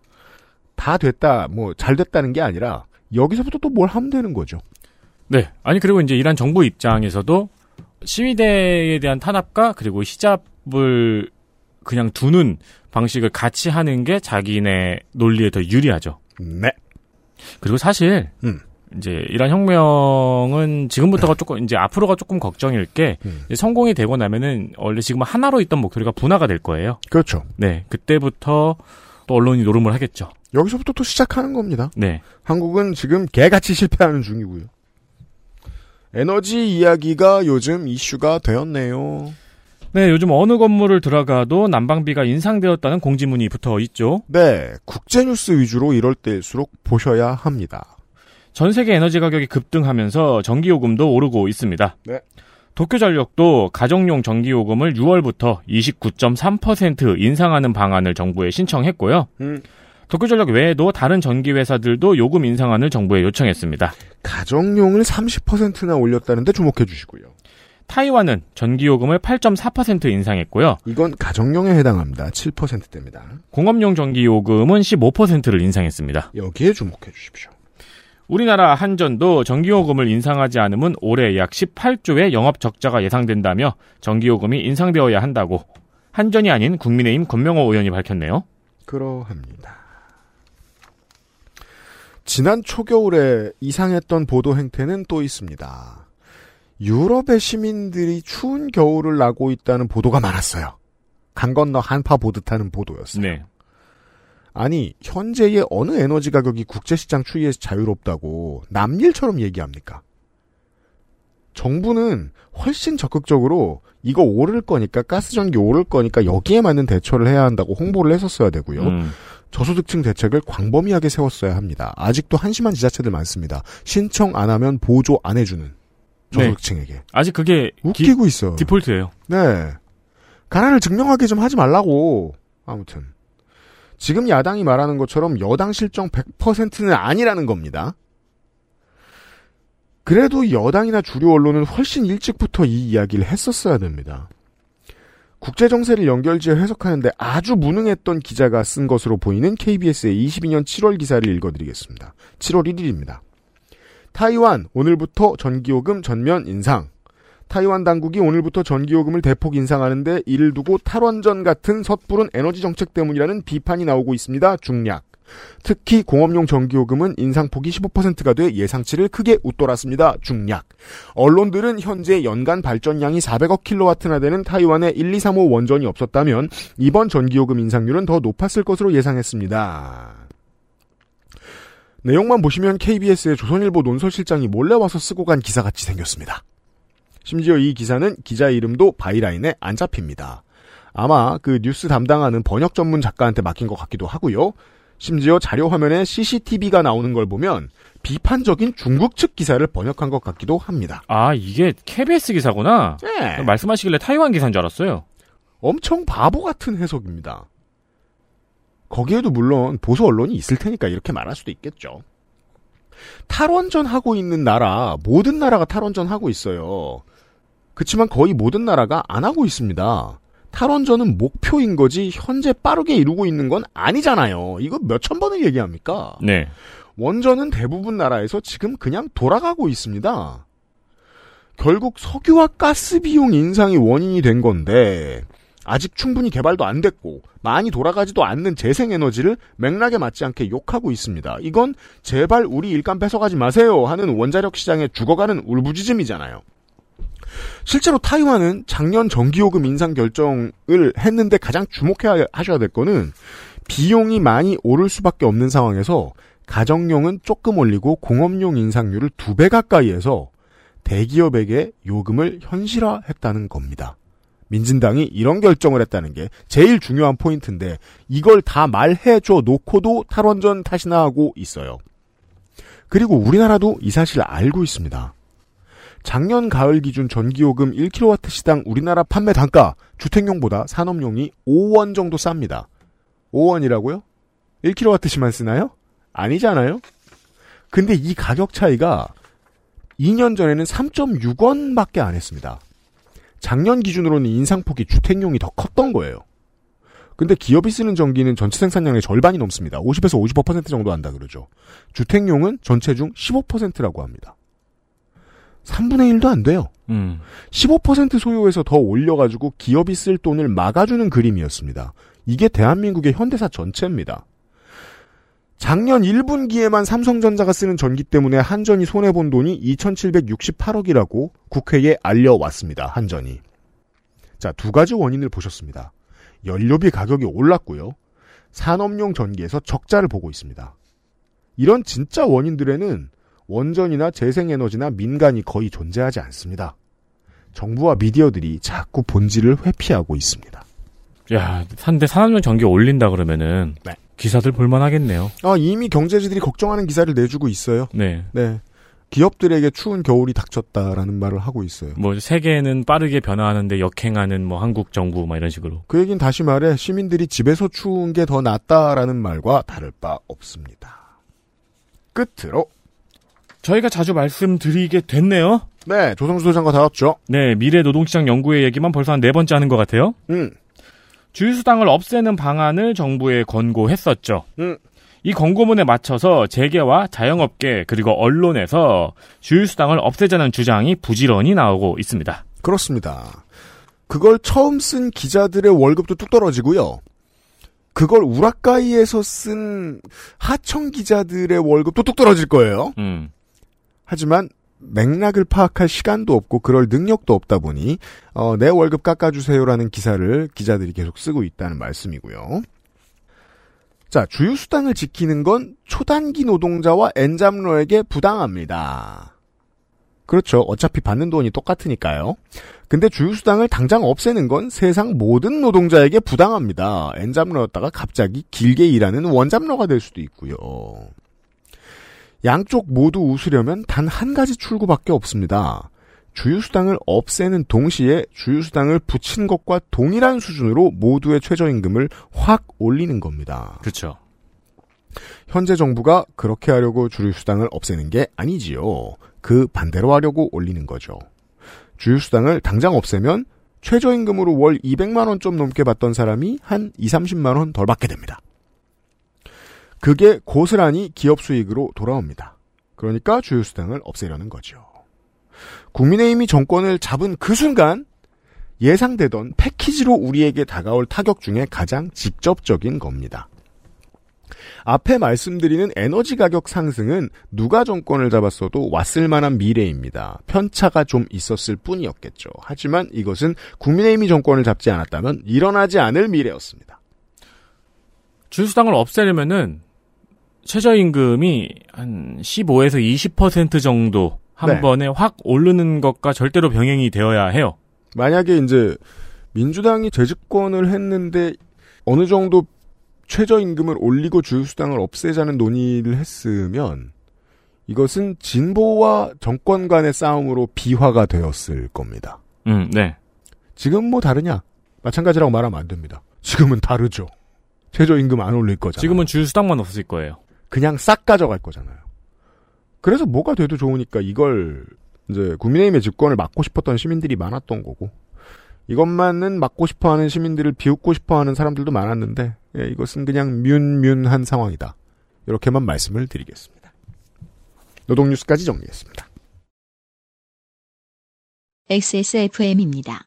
다 됐다, 뭐, 잘 됐다는 게 아니라, 여기서부터 또 뭘 하면 되는 거죠. 네. 아니, 그리고 이제 이란 정부 입장에서도 시위대에 대한 탄압과 그리고 히잡을 그냥 두는 방식을 같이 하는 게 자기네 논리에 더 유리하죠. 네. 그리고 사실, 음. 이제 이란 혁명은 지금부터가 조금, 이제 앞으로가 조금 걱정일 게, 음. 성공이 되고 나면은 원래 지금 하나로 있던 목소리가 분화가 될 거예요. 그렇죠. 네. 그때부터 또 언론이 노름을 하겠죠. 여기서부터 또 시작하는 겁니다. 네. 한국은 지금 개같이 실패하는 중이고요. 에너지 이야기가 요즘 이슈가 되었네요. 네, 요즘 어느 건물을 들어가도 난방비가 인상되었다는 공지문이 붙어 있죠. 네, 국제뉴스 위주로 이럴 때일수록 보셔야 합니다. 전 세계 에너지 가격이 급등하면서 전기요금도 오르고 있습니다. 네. 도쿄전력도 가정용 전기요금을 6월부터 29.3% 인상하는 방안을 정부에 신청했고요. 음. 도쿄전력 외에도 다른 전기회사들도 요금 인상안을 정부에 요청했습니다. 가정용을 30%나 올렸다는데 주목해 주시고요. 타이완은 전기요금을 8.4% 인상했고요. 이건 가정용에 해당합니다. 7%대입니다. 공업용 전기요금은 15%를 인상했습니다. 여기에 주목해 주십시오. 우리나라 한전도 전기요금을 인상하지 않으면 올해 약 18조의 영업 적자가 예상된다며 전기요금이 인상되어야 한다고 한전이 아닌 국민의힘 권명호 의원이 밝혔네요. 그러합니다. 지난 초겨울에 이상했던 보도 행태는 또 있습니다. 유럽의 시민들이 추운 겨울을 나고 있다는 보도가 많았어요. 강 건너 한파 보듯 하는 보도였어요. 네. 아니, 현재의 어느 에너지 가격이 국제시장 추이에서 자유롭다고 남일처럼 얘기합니까? 정부는 훨씬 적극적으로 이거 오를 거니까 가스전기 오를 거니까 여기에 맞는 대처를 해야 한다고 홍보를 했었어야 되고요. 음, 저소득층 대책을 광범위하게 세웠어야 합니다. 아직도 한심한 지자체들 많습니다. 신청 안 하면 보조 안 해주는 저소득층에게. 아직 그게 기- 웃기고 있어. 디폴트예요. 네. 가난을 증명하게 좀 하지 말라고. 아무튼. 지금 야당이 말하는 것처럼 여당 실정 100%는 아니라는 겁니다. 그래도 여당이나 주류 언론은 훨씬 일찍부터 이 이야기를 했었어야 됩니다. 국제 정세를 연결지어 해석하는데 아주 무능했던 기자가 쓴 것으로 보이는 KBS의 22년 7월 기사를 읽어드리겠습니다. 7월 1일입니다. 타이완 오늘부터 전기요금 전면 인상. 타이완 당국이 오늘부터 전기요금을 대폭 인상하는데 이를 두고 탈원전 같은 섣부른 에너지 정책 때문이라는 비판이 나오고 있습니다. 중략. 특히 공업용 전기요금은 인상폭이 15%가 돼 예상치를 크게 웃돌았습니다. 중략. 언론들은 현재 연간 발전량이 400억 킬로와트나 되는 타이완의 1, 2, 3호 원전이 없었다면 이번 전기요금 인상률은 더 높았을 것으로 예상했습니다. 내용만 보시면 KBS의 조선일보 논설실장이 몰래 와서 쓰고 간 기사같이 생겼습니다. 심지어 이 기사는 기자 이름도 byline에 안 잡힙니다. 아마 그 뉴스 담당하는 번역 전문 작가한테 맡긴 것 같기도 하고요. 심지어 자료 화면에 CCTV가 나오는 걸 보면 비판적인 중국 측 기사를 번역한 것 같기도 합니다. 아, 이게 KBS 기사구나. 네. 말씀하시길래 타이완 기사인 줄 알았어요. 엄청 바보 같은 해석입니다. 거기에도 물론 보수 언론이 있을 테니까 이렇게 말할 수도 있겠죠. 탈원전 하고 있는 나라, 모든 나라가 탈원전 하고 있어요. 그치만 거의 모든 나라가 안 하고 있습니다. 탈원전은 목표인 거지 현재 빠르게 이루고 있는 건 아니잖아요. 이거 몇천 번을 얘기합니까? 네. 원전은 대부분 나라에서 지금 그냥 돌아가고 있습니다. 결국 석유와 가스 비용 인상이 원인이 된 건데 아직 충분히 개발도 안 됐고 많이 돌아가지도 않는 재생에너지를 맥락에 맞지 않게 욕하고 있습니다. 이건 제발 우리 일감 뺏어가지 마세요 하는 원자력 시장에 죽어가는 울부짖음이잖아요. 실제로 타이완은 작년 전기요금 인상 결정을 했는데 가장 주목해야 하셔야 될 거는 비용이 많이 오를 수밖에 없는 상황에서 가정용은 조금 올리고 공업용 인상률을 두 배 가까이 해서 대기업에게 요금을 현실화했다는 겁니다. 민진당이 이런 결정을 했다는 게 제일 중요한 포인트인데 이걸 다 말해줘 놓고도 탈원전 탓이나 하고 있어요. 그리고 우리나라도 이 사실 알고 있습니다. 작년 가을 기준 전기요금 1kW 시당 우리나라 판매 단가 주택용보다 산업용이 5원 정도 쌉니다. 5원이라고요? 1kW시만 쓰나요? 아니잖아요? 근데 이 가격 차이가 2년 전에는 3.6원밖에 안 했습니다. 작년 기준으로는 인상폭이 주택용이 더 컸던 거예요. 근데 기업이 쓰는 전기는 전체 생산량의 절반이 넘습니다. 50에서 55% 정도 한다 그러죠. 주택용은 전체 중 15%라고 합니다. 3분의 1도 안 돼요. 음. 15% 소요해서 더 올려가지고 기업이 쓸 돈을 막아주는 그림이었습니다. 이게 대한민국의 현대사 전체입니다. 작년 1분기에만 삼성전자가 쓰는 전기 때문에 한전이 손해본 돈이 2,768억이라고 국회에 알려왔습니다. 한전이. 자, 두 가지 원인을 보셨습니다. 연료비 가격이 올랐고요. 산업용 전기에서 적자를 보고 있습니다. 이런 진짜 원인들에는 원전이나 재생에너지나 민간이 거의 존재하지 않습니다. 정부와 미디어들이 자꾸 본질을 회피하고 있습니다. 야, 산대 산업용 전기 올린다 그러면은 네. 기사들 볼만하겠네요. 아, 이미 경제지들이 걱정하는 기사를 내주고 있어요. 네. 네. 기업들에게 추운 겨울이 닥쳤다라는 말을 하고 있어요. 뭐 세계는 빠르게 변화하는데 역행하는 뭐 한국 정부 막 이런 식으로. 그 얘기는 다시 말해 시민들이 집에서 추운 게 더 낫다라는 말과 다를 바 없습니다. 끝으로 저희가 자주 말씀드리게 됐네요. 네 조성수 소장과 다뤘죠. 네, 미래 노동시장 연구회 얘기만 벌써 한 네 번째 하는 것 같아요. 음, 주휴수당을 없애는 방안을 정부에 권고했었죠. 음. 이 권고문에 맞춰서 재계와 자영업계 그리고 언론에서 주휴수당을 없애자는 주장이 부지런히 나오고 있습니다. 그렇습니다. 그걸 처음 쓴 기자들의 월급도 뚝 떨어지고요. 그걸 우라카이에서 쓴 하청 기자들의 월급도 뚝 떨어질 거예요. 음. 하지만 맥락을 파악할 시간도 없고 그럴 능력도 없다 보니 어, 내 월급 깎아주세요라는 기사를 기자들이 계속 쓰고 있다는 말씀이고요. 자, 주휴수당을 지키는 건 초단기 노동자와 엔잡러에게 부당합니다. 그렇죠. 어차피 받는 돈이 똑같으니까요. 근데 주휴수당을 당장 없애는 건 세상 모든 노동자에게 부당합니다. 엔잡러였다가 갑자기 길게 일하는 원잡러가 될 수도 있고요. 양쪽 모두 웃으려면 단 한 가지 출구밖에 없습니다. 주휴수당을 없애는 동시에 주휴수당을 붙인 것과 동일한 수준으로 모두의 최저임금을 확 올리는 겁니다. 그렇죠. 현재 정부가 그렇게 하려고 주휴수당을 없애는 게 아니지요. 그 반대로 하려고 올리는 거죠. 주휴수당을 당장 없애면 최저임금으로 월 200만 원 좀 넘게 받던 사람이 한 2, 30만 원 덜 받게 됩니다. 그게 고스란히 기업 수익으로 돌아옵니다. 그러니까 주휴수당을 없애려는 거죠. 국민의힘이 정권을 잡은 그 순간 예상되던 패키지로 우리에게 다가올 타격 중에 가장 직접적인 겁니다. 앞에 말씀드리는 에너지 가격 상승은 누가 정권을 잡았어도 왔을 만한 미래입니다. 편차가 좀 있었을 뿐이었겠죠. 하지만 이것은 국민의힘이 정권을 잡지 않았다면 일어나지 않을 미래였습니다. 주휴수당을 없애려면은 최저임금이 한 15에서 20% 정도 한 네. 번에 확 오르는 것과 절대로 병행이 되어야 해요. 만약에 이제 민주당이 재집권을 했는데 어느 정도 최저임금을 올리고 주휴수당을 없애자는 논의를 했으면 이것은 진보와 정권 간의 싸움으로 비화가 되었을 겁니다. 음, 네. 지금 뭐 다르냐? 마찬가지라고 말하면 안 됩니다. 지금은 다르죠. 최저임금 안 올릴 거잖아요. 지금은 주휴수당만 없을 거예요. 그냥 싹 가져갈 거잖아요. 그래서 뭐가 돼도 좋으니까 이걸 이제 국민의힘의 집권을 막고 싶었던 시민들이 많았던 거고 이것만은 막고 싶어하는 시민들을 비웃고 싶어하는 사람들도 많았는데 예, 이것은 그냥 뮨뮨한 상황이다. 이렇게만 말씀을 드리겠습니다. 노동뉴스까지 정리했습니다. XSFM입니다.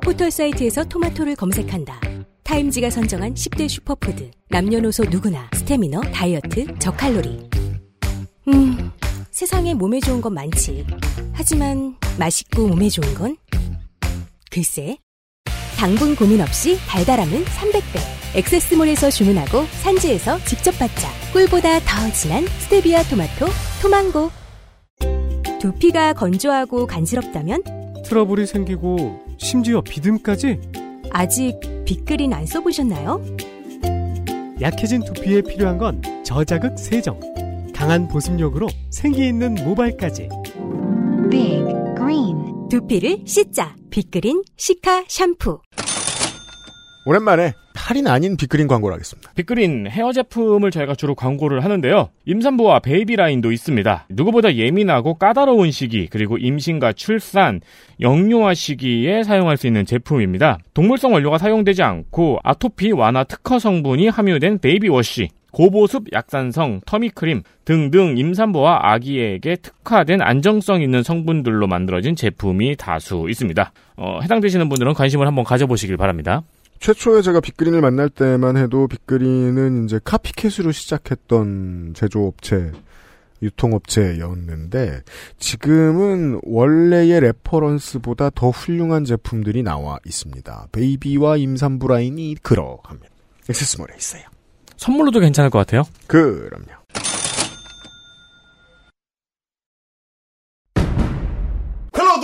포털 사이트에서 토마토를 검색한다. 타임지가 선정한 10대 슈퍼푸드. 남녀노소 누구나 스태미너, 다이어트, 저칼로리. 음, 세상에 몸에 좋은 건 많지. 하지만 맛있고 몸에 좋은 건? 글쎄. 당분 고민 없이 달달함은 300배. 액세스몰에서 주문하고 산지에서 직접 받자. 꿀보다 더 진한 스테비아 토마토, 토망고. 두피가 건조하고 간지럽다면? 트러블이 생기고 심지어 비듬까지? 아직 빅그린 안 써보셨나요? 약해진 두피에 필요한 건 저자극 세정 강한 보습력으로 생기 있는 모발까지. Big Green. 두피를 씻자. 빅그린 시카 샴푸. 오랜만에 할인 아닌 빅그린 광고를 하겠습니다. 빅그린 헤어 제품을 저희가 주로 광고를 하는데요. 임산부와 베이비 라인도 있습니다. 누구보다 예민하고 까다로운 시기, 그리고 임신과 출산, 영유아 시기에 사용할 수 있는 제품입니다. 동물성 원료가 사용되지 않고 아토피 완화 특허 성분이 함유된 baby wash, 고보습 약산성, tummy크림 등등 임산부와 아기에게 특화된 안정성 있는 성분들로 만들어진 제품이 다수 있습니다. 어, 해당되시는 분들은 관심을 한번 가져보시길 바랍니다. 최초에 제가 빅그린을 만날 때만 해도 빅그린은 이제 copycat으로 시작했던 제조업체, 유통업체였는데 지금은 원래의 reference보다 더 훌륭한 제품들이 나와 있습니다. 베이비와 임산부 라인이 그러합니다. 액세스몰에 있어요. 선물로도 괜찮을 것 같아요. 그럼요.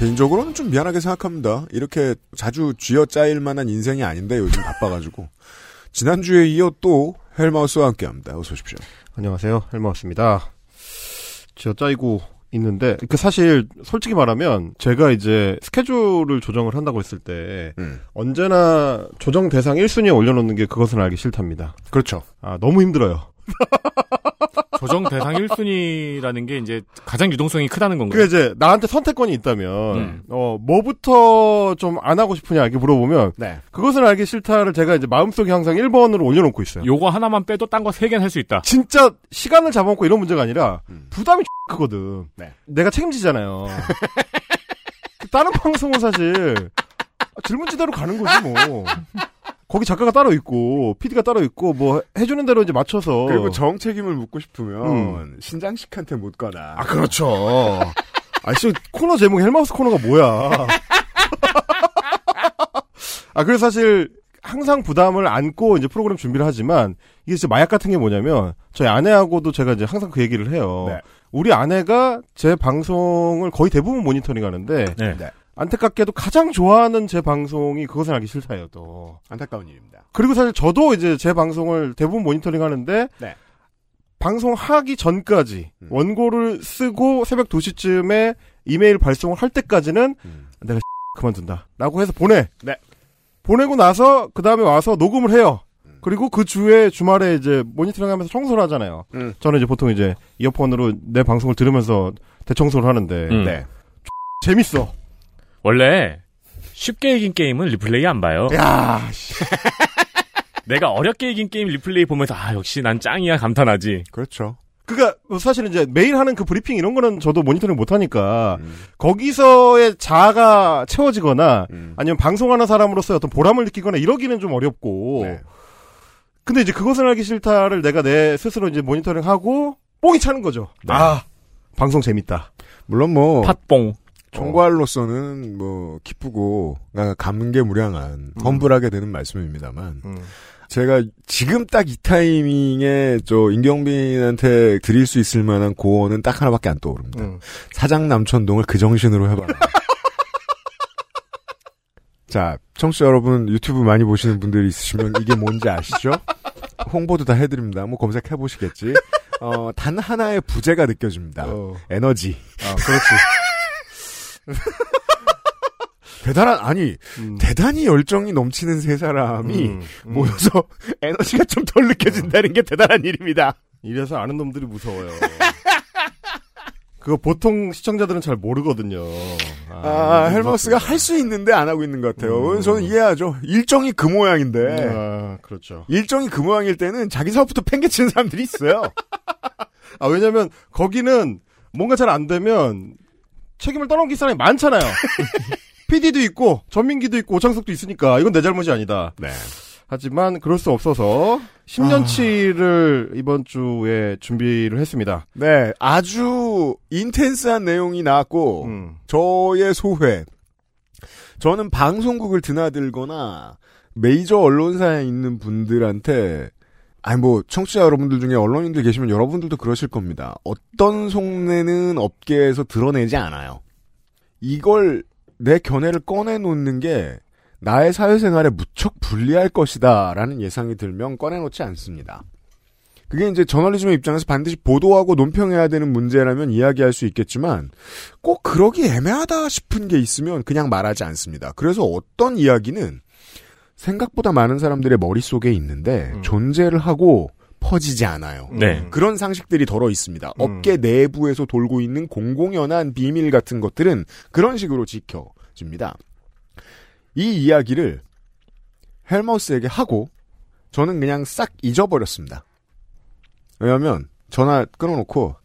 개인적으로는 좀 미안하게 생각합니다. 이렇게 자주 쥐어짜일 만한 인생이 아닌데 요즘 바빠가지고. 지난주에 이어 또 헬마우스와 함께합니다. 어서 오십시오. 안녕하세요 헬마우스입니다 저 짜이고 있는데 그 사실 솔직히 말하면 제가 이제 스케줄을 조정을 한다고 했을 때 음. 언제나 조정 대상 1순위에 올려놓는 게 그것은 알기 싫답니다. 그렇죠. 아, 너무 힘들어요. 조정 대상 1순위라는 게 이제 가장 유동성이 크다는 건가요? 그게 이제 나한테 선택권이 있다면 음. 어 뭐부터 좀 안 하고 싶으냐 이렇게 물어보면 네. 그것은 알기 싫다를 제가 이제 마음속에 항상 1번으로 올려놓고 있어요. 요거 하나만 빼도 딴거세 개는 할 수 있다. 진짜 시간을 잡아먹고 이런 문제가 아니라 음. 부담이 크거든. 네. 내가 책임지잖아요. 다른 방송은 사실 질문지대로 가는 거지 뭐. 거기 작가가 따로 있고 PD가 따로 있고 뭐 해주는 대로 이제 맞춰서 그리고 정 책임을 묻고 싶으면 음. 신장식한테 묻거나. 아 그렇죠. 아씨 코너 제목이 헬마우스 코너가 뭐야? 아 그래서 사실 항상 부담을 안고 이제 프로그램 준비를 하지만 이게 진짜 마약 같은 게 뭐냐면 저희 아내하고도 제가 이제 항상 그 얘기를 해요. 네. 우리 아내가 제 방송을 거의 대부분 모니터링 하는데 네. 네. 안타깝게도 가장 좋아하는 제 방송이 그것은 알기 싫다예요 또. 안타까운 일입니다. 그리고 사실 저도 이제 제 방송을 대부분 모니터링 하는데 네. 방송하기 전까지 원고를 쓰고 새벽 2시쯤에 이메일 발송을 할 때까지는 내가 그만둔다. 라고 해서 보내. 네. 보내고 나서 그 다음에 와서 녹음을 해요. 그리고 그 주에 주말에 이제 모니터링 하면서 청소를 하잖아요. 음. 저는 이제 보통 이제 이어폰으로 내 방송을 들으면서 대청소를 하는데 음. 네. 재밌어. 원래 쉽게 이긴 게임은 리플레이 안 봐요. 야, 내가 어렵게 이긴 게임 리플레이 보면서 아 역시 난 짱이야 감탄하지. 그렇죠. 그니까 사실은 이제 매일 하는 그 브리핑 이런 거는 저도 모니터링 못 하니까 거기서의 자아가 채워지거나 아니면 방송하는 사람으로서 어떤 보람을 느끼거나 이러기는 좀 어렵고 네. 근데 이제 그것을 알기 싫다를 내가 내 스스로 이제 모니터링 하고 뽕이 차는 거죠. 아 방송 재밌다. 물론 뭐 팥뽕. 총괄로서는 뭐 기쁘고 아, 감개무량한 험불하게 되는 말씀입니다만 음. 제가 지금 딱 이 타이밍에 저 임경빈한테 드릴 수 있을 만한 고언은 딱 하나밖에 안 떠오릅니다. 음. 사장 남천동을 그 정신으로 해봐라. 자, 청취자 여러분 유튜브 많이 보시는 분들이 있으시면 이게 뭔지 아시죠? 홍보도 다 해드립니다. 뭐 검색해 보시겠지. 어, 단 하나의 부재가 느껴집니다. 어. 에너지. 아 그렇지. 대단한 아니 음. 대단히 열정이 넘치는 세 사람이 음, 음. 모여서 에너지가 좀 덜 느껴진다는 게 대단한 일입니다. 이래서 아는 놈들이 무서워요. 그거 보통 시청자들은 잘 모르거든요. 아, 헬머스가 할 수 있는데 안 하고 있는 것 같아요. 음. 저는 이해하죠. 일정이 그 모양인데 아, 그렇죠. 일정이 그 모양일 때는 자기 사업부터 팽개치는 사람들이 있어요. 아, 왜냐면, 거기는 뭔가 잘 안 되면 책임을 떠넘길 사람이 많잖아요. PD도 있고, 전민기도 있고, 오창석도 있으니까, 이건 내 잘못이 아니다. 네. 하지만, 그럴 수 없어서, 10년치를 이번 주에 준비를 했습니다. 네, 아주 인텐스한 내용이 나왔고 음. 저의 소회. 저는 방송국을 드나들거나 메이저 언론사에 있는 분들한테 아니 뭐 청취자 여러분들 중에 언론인들 계시면 여러분들도 그러실 겁니다. 어떤 속내는 업계에서 드러내지 않아요. 이걸 내 견해를 꺼내놓는 게 나의 사회생활에 무척 불리할 것이다라는 예상이 들면 꺼내놓지 않습니다. 그게 이제 저널리즘의 입장에서 반드시 보도하고 논평해야 되는 문제라면 이야기할 수 있겠지만 꼭 그러기 애매하다 싶은 게 있으면 그냥 말하지 않습니다. 그래서 어떤 이야기는 생각보다 많은 사람들의 머릿속에 있는데 존재를 하고 퍼지지 않아요. 네. 그런 상식들이 덜어 있습니다. 업계 내부에서 돌고 있는 공공연한 비밀 같은 것들은 그런 식으로 지켜집니다. 이 이야기를 헬머스에게 하고 저는 그냥 싹 잊어버렸습니다. 왜냐면 전화 끊어놓고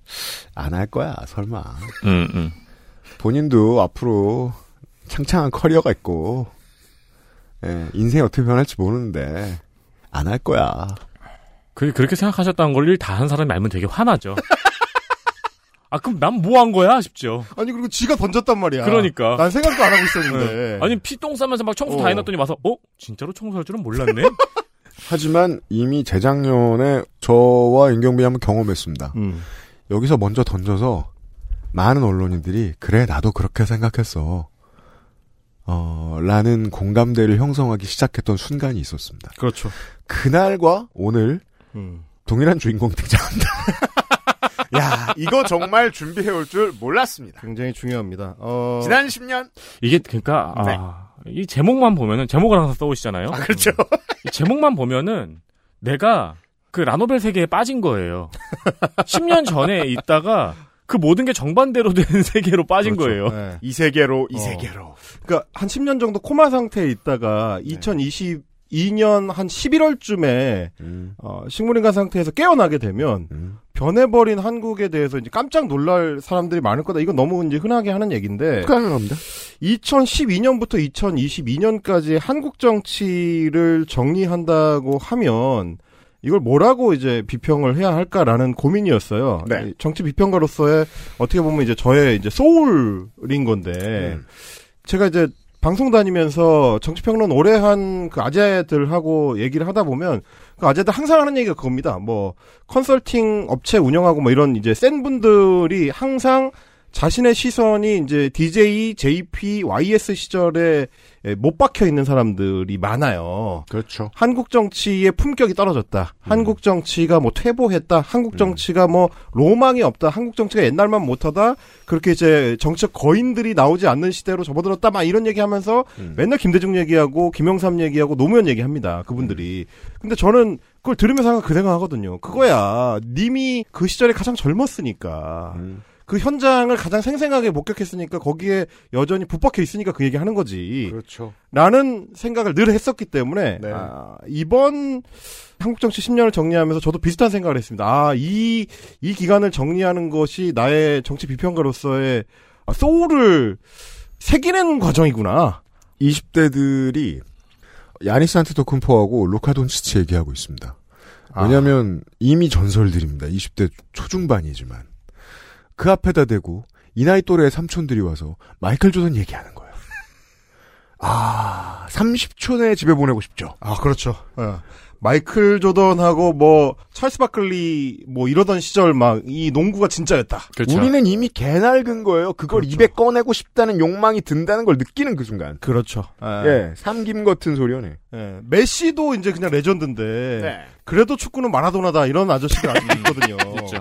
안 할 거야 설마. 음, 음. 본인도 앞으로 창창한 커리어가 있고 예, 인생이 어떻게 변할지 모르는데 안 할 거야. 그, 그렇게 생각하셨다는 걸 일 다 한 사람이 알면 되게 화나죠. 아, 그럼 난 뭐 한 거야? 싶죠. 아니, 그리고 지가 던졌단 말이야. 그러니까. 난 생각도 안 하고 있었는데. 네. 아니, 피똥 싸면서 막 청소 다 어. 해놨더니 와서, 어? 진짜로 청소할 줄은 몰랐네? 하지만 이미 재작년에 저와 임경빈이 한번 경험했습니다. 음. 여기서 먼저 던져서 많은 언론인들이 그래 나도 그렇게 생각했어. 어, 라는 공감대를 형성하기 시작했던 순간이 있었습니다. 그렇죠. 그날과 오늘 음. 동일한 주인공 등장합니다. 야, 이거 정말 준비해 올 줄 몰랐습니다. 굉장히 중요합니다. 어... 지난 10년 이게, 그니까, 아, 네. 이 제목만 보면은, 제목을 항상 써오시잖아요. 아, 그렇죠. 이 제목만 보면은, 내가 그 라노벨 세계에 빠진 거예요. 10년 전에 있다가, 그 모든 게 정반대로 된 세계로 빠진 거예요. 네. 이 세계로 이 어. 세계로. 그러니까 한 10년 정도 코마 상태에 있다가 2022년 한 11월쯤에 음, 어, 식물인간 상태에서 깨어나게 되면 음. 변해버린 한국에 대해서 이제 깜짝 놀랄 사람들이 많을 거다. 이건 너무 이제 흔하게 하는 얘기인데 가능합니다. 2012년부터 2022년까지 한국 정치를 정리한다고 하면 이걸 뭐라고 이제 비평을 해야 할까라는 고민이었어요. 네. 정치 비평가로서의 어떻게 보면 이제 저의 이제 소울인 건데 음. 제가 이제 방송 다니면서 정치평론 오래 한 그 아재들하고 얘기를 하다 보면 그 아재들 항상 하는 얘기가 그겁니다. 뭐 컨설팅 업체 운영하고 뭐 이런 이제 센 분들이 항상 자신의 시선이 이제 DJ, JP, YS 시절에 못 박혀 있는 사람들이 많아요. 그렇죠. 한국 정치의 품격이 떨어졌다. 한국 정치가 뭐 퇴보했다. 한국 정치가 뭐 로망이 없다. 한국 정치가 옛날만 못하다. 그렇게 이제 정치적 거인들이 나오지 않는 시대로 접어들었다. 막 이런 얘기하면서 맨날 김대중 얘기하고 김영삼 얘기하고 노무현 얘기합니다. 그분들이. 근데 저는 그걸 들으면서 항상 그 생각하거든요. 그거야. 님이 그 시절에 가장 젊었으니까. 그 현장을 가장 생생하게 목격했으니까 거기에 여전히 붙박혀 있으니까 그 얘기 하는 거지. 그렇죠. 라는 생각을 늘 했었기 때문에 네. 아, 이번 한국 정치 10년을 정리하면서 저도 비슷한 생각을 했습니다. 아, 이, 이 기간을 정리하는 것이 나의 정치 비평가로서의 아, 소울을 새기는 과정이구나. 20대들이 야니스 안트도쿤포하고 루카 돈치치 얘기하고 있습니다. 왜냐하면 이미 전설들입니다. 20대 초중반이지만 그 앞에다 대고 이 나이 또래의 삼촌들이 와서 마이클 조던 얘기하는 거예요. 아, 30초 내에 집에 보내고 싶죠. 아, 그렇죠. 예. 마이클 조던하고 뭐 찰스 바클리 뭐 이러던 시절 막 이 농구가 진짜였다. 우리는 이미 개낡은 거예요. 그걸 입에 꺼내고 싶다는 욕망이 든다는 걸 느끼는 그 순간. 그렇죠. 예, 삼김 같은 소리네. 예, 메시도 이제 그냥 레전드인데 네. 그래도 축구는 마라도나다 이런 아저씨들 아직 있거든요. 그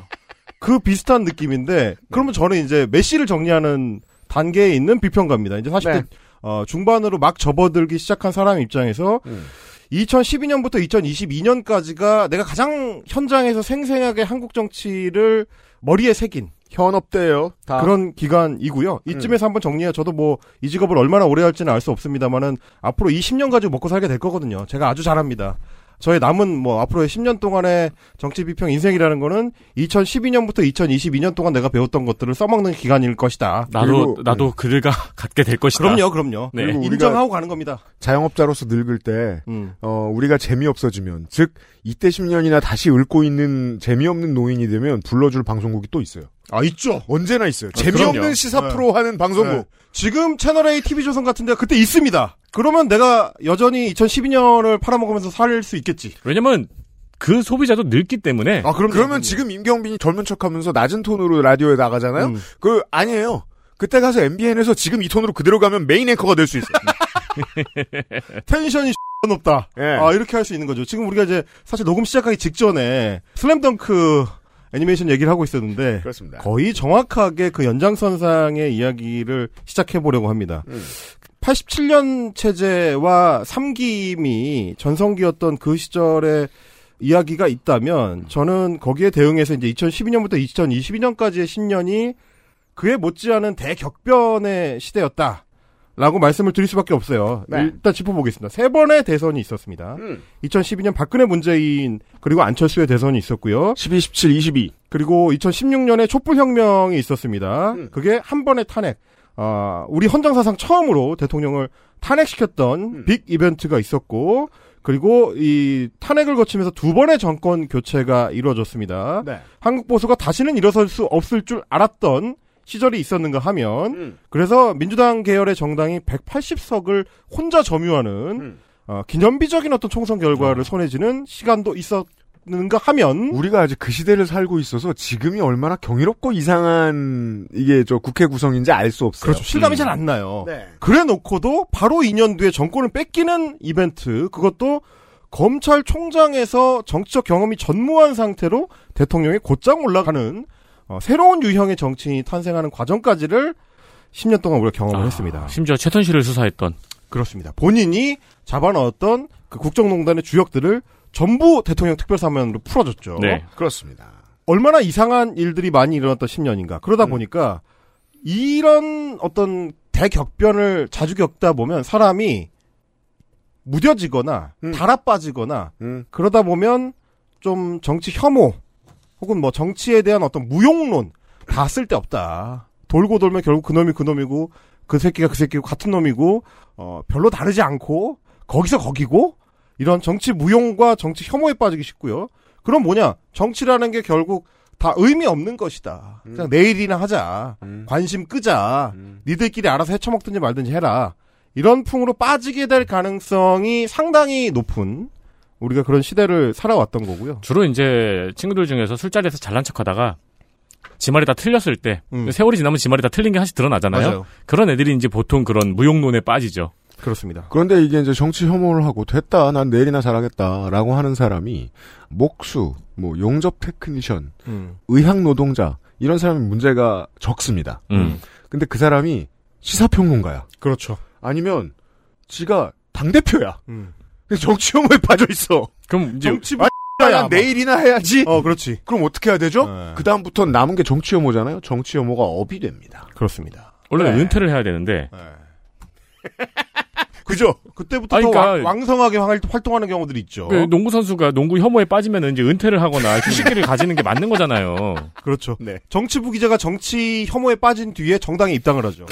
비슷한 느낌인데 그러면 저는 이제 메시를 정리하는 단계에 있는 비평가입니다. 이제 40대 네. 어, 중반으로 막 접어들기 시작한 사람 입장에서 음. 2012년부터 2022년까지가 내가 가장 현장에서 생생하게 한국 정치를 머리에 새긴 현업대예요. 다. 그런 기간이고요. 이쯤에서 한번 정리해. 저도 뭐 이 직업을 얼마나 오래 할지는 알 수 없습니다만은 앞으로 이 10년 가지고 먹고 살게 될 거거든요. 제가 아주 잘합니다. 저의 남은 뭐 앞으로의 10년 동안의 정치 비평 인생이라는 거는 2012년부터 2022년 동안 내가 배웠던 것들을 써먹는 기간일 것이다. 나도 그리고- 나도 그들과 같게 될 것이다. 그럼요, 그럼요. 네. 인정하고 가는 겁니다. 자영업자로서 늙을 때, 음. 어, 우리가 재미없어지면, 즉, 이때 10년이나 다시 읊고 있는 재미없는 노인이 되면 불러줄 방송국이 또 있어요. 아, 있죠. 언제나 있어요. 아, 재미없는 그럼요. 시사 네. 프로 하는 방송국. 네. 지금 채널A TV조선 같은 데가 그때 있습니다. 그러면 내가 여전히 2012년을 팔아먹으면서 살 수 있겠지. 왜냐면 그 소비자도 늙기 때문에 아, 그럼 그러면 지금 임경빈이 젊은 척 하면서 낮은 톤으로 라디오에 나가잖아요? 음. 그, 아니에요. 그때 가서 MBN에서 지금 이 톤으로 그대로 가면 메인 앵커가 될 수 있어요. tension이 높다. 예. 아, 이렇게 할 수 있는 거죠. 지금 우리가 이제 사실 녹음 시작하기 직전에 슬램덩크 애니메이션 얘기를 하고 있었는데 그렇습니다. 거의 정확하게 그 연장선상의 이야기를 시작해 보려고 합니다. 음. 87년 체제와 삼김이 전성기였던 그 시절의 이야기가 있다면 저는 거기에 대응해서 이제 2012년부터 2022년까지의 10년이 그에 못지않은 대격변의 시대였다. 라고 말씀을 드릴 수밖에 없어요. 네. 일단 짚어보겠습니다. 세 번의 대선이 있었습니다. 음. 2012년 박근혜 문재인 그리고 안철수의 대선이 있었고요. 12, 17, 22. 그리고 2016년에 촛불혁명이 있었습니다. 음. 그게 한 번의 탄핵. 아, 우리 헌정사상 처음으로 대통령을 탄핵시켰던 음. 빅 이벤트가 있었고, 그리고 이 탄핵을 거치면서 두 번의 정권 교체가 이루어졌습니다. 네. 한국 보수가 다시는 일어설 수 없을 줄 알았던 시절이 있었는가 하면, 음. 그래서 민주당 계열의 정당이 180석을 혼자 점유하는 음. 어, 기념비적인 어떤 총선 결과를 손에 쥐는 시간도 있었 는가 하면 우리가 아직 그 시대를 살고 있어서 지금이 얼마나 경이롭고 이상한 이게 저 국회 구성인지 알 수 없어요. 그렇죠. 실감이 잘안 나요. 네. 그래 놓고도 바로 2년 뒤에 정권을 뺏기는 이벤트 그것도 검찰총장에서 정치적 경험이 전무한 상태로 대통령이 곧장 올라가는 어, 새로운 유형의 정치인이 탄생하는 과정까지를 10년 동안 우리가 경험을 아, 했습니다. 심지어 최순실을 수사했던 그렇습니다. 본인이 잡아넣었던 그 국정농단의 주역들을 전부 대통령 특별사면으로 풀어줬죠. 네. 그렇습니다. 얼마나 이상한 일들이 많이 일어났던 10년인가. 그러다 보니까 이런 어떤 대격변을 자주 겪다 보면 사람이 무뎌지거나 음. 달아 빠지거나 음. 그러다 보면 좀 정치 혐오 혹은 뭐 정치에 대한 어떤 무용론 다 쓸데없다. 돌고 돌면 결국 그놈이 그놈이고 그 새끼가 그 새끼고 같은 놈이고 어 별로 다르지 않고 거기서 거기고 이런 정치 무용과 정치 혐오에 빠지기 쉽고요. 그럼 뭐냐? 정치라는 게 결국 다 의미 없는 것이다. 그냥 내일이나 하자. 음. 관심 끄자. 음. 니들끼리 알아서 헤쳐먹든지 말든지 해라. 이런 풍으로 빠지게 될 가능성이 상당히 높은 우리가 그런 시대를 살아왔던 거고요. 주로 이제 친구들 중에서 술자리에서 잘난 척하다가 지 말이 다 틀렸을 때 음. 세월이 지나면 지 말이 다 틀린 게 하나씩 드러나잖아요. 맞아요. 그런 애들이 이제 보통 그런 무용론에 빠지죠. 그렇습니다. 그런데 이게 이제 정치 혐오를 하고 됐다, 난 내일이나 잘하겠다라고 하는 사람이 목수, 뭐 용접 technician, 음. 의학 노동자 이런 사람이 문제가 적습니다. 음. 근데 그 사람이 시사평론가야. 그렇죠. 아니면 지가 당 대표야. 음. 정치 혐오에 빠져 있어. 그럼 이제 정치 아, 야, 난 내일이나 해야지. 어, 그렇지. 그럼 어떻게 해야 되죠? 네. 그 다음부터 남은 게 정치 혐오잖아요. 정치 혐오가 업이 됩니다. 그렇습니다. 원래 네. 은퇴를 해야 되는데 그죠? 그때부터 아니, 그러니까- 왕, 성하게 활동하는 경우들이 있죠. 그 농구 선수가 농구 혐오에 빠지면 이제 은퇴를 하거나 휴식기를 가지는 게 맞는 거잖아요. 그렇죠. 네. 정치부 기자가 정치 혐오에 빠진 뒤에 정당에 입당을 하죠.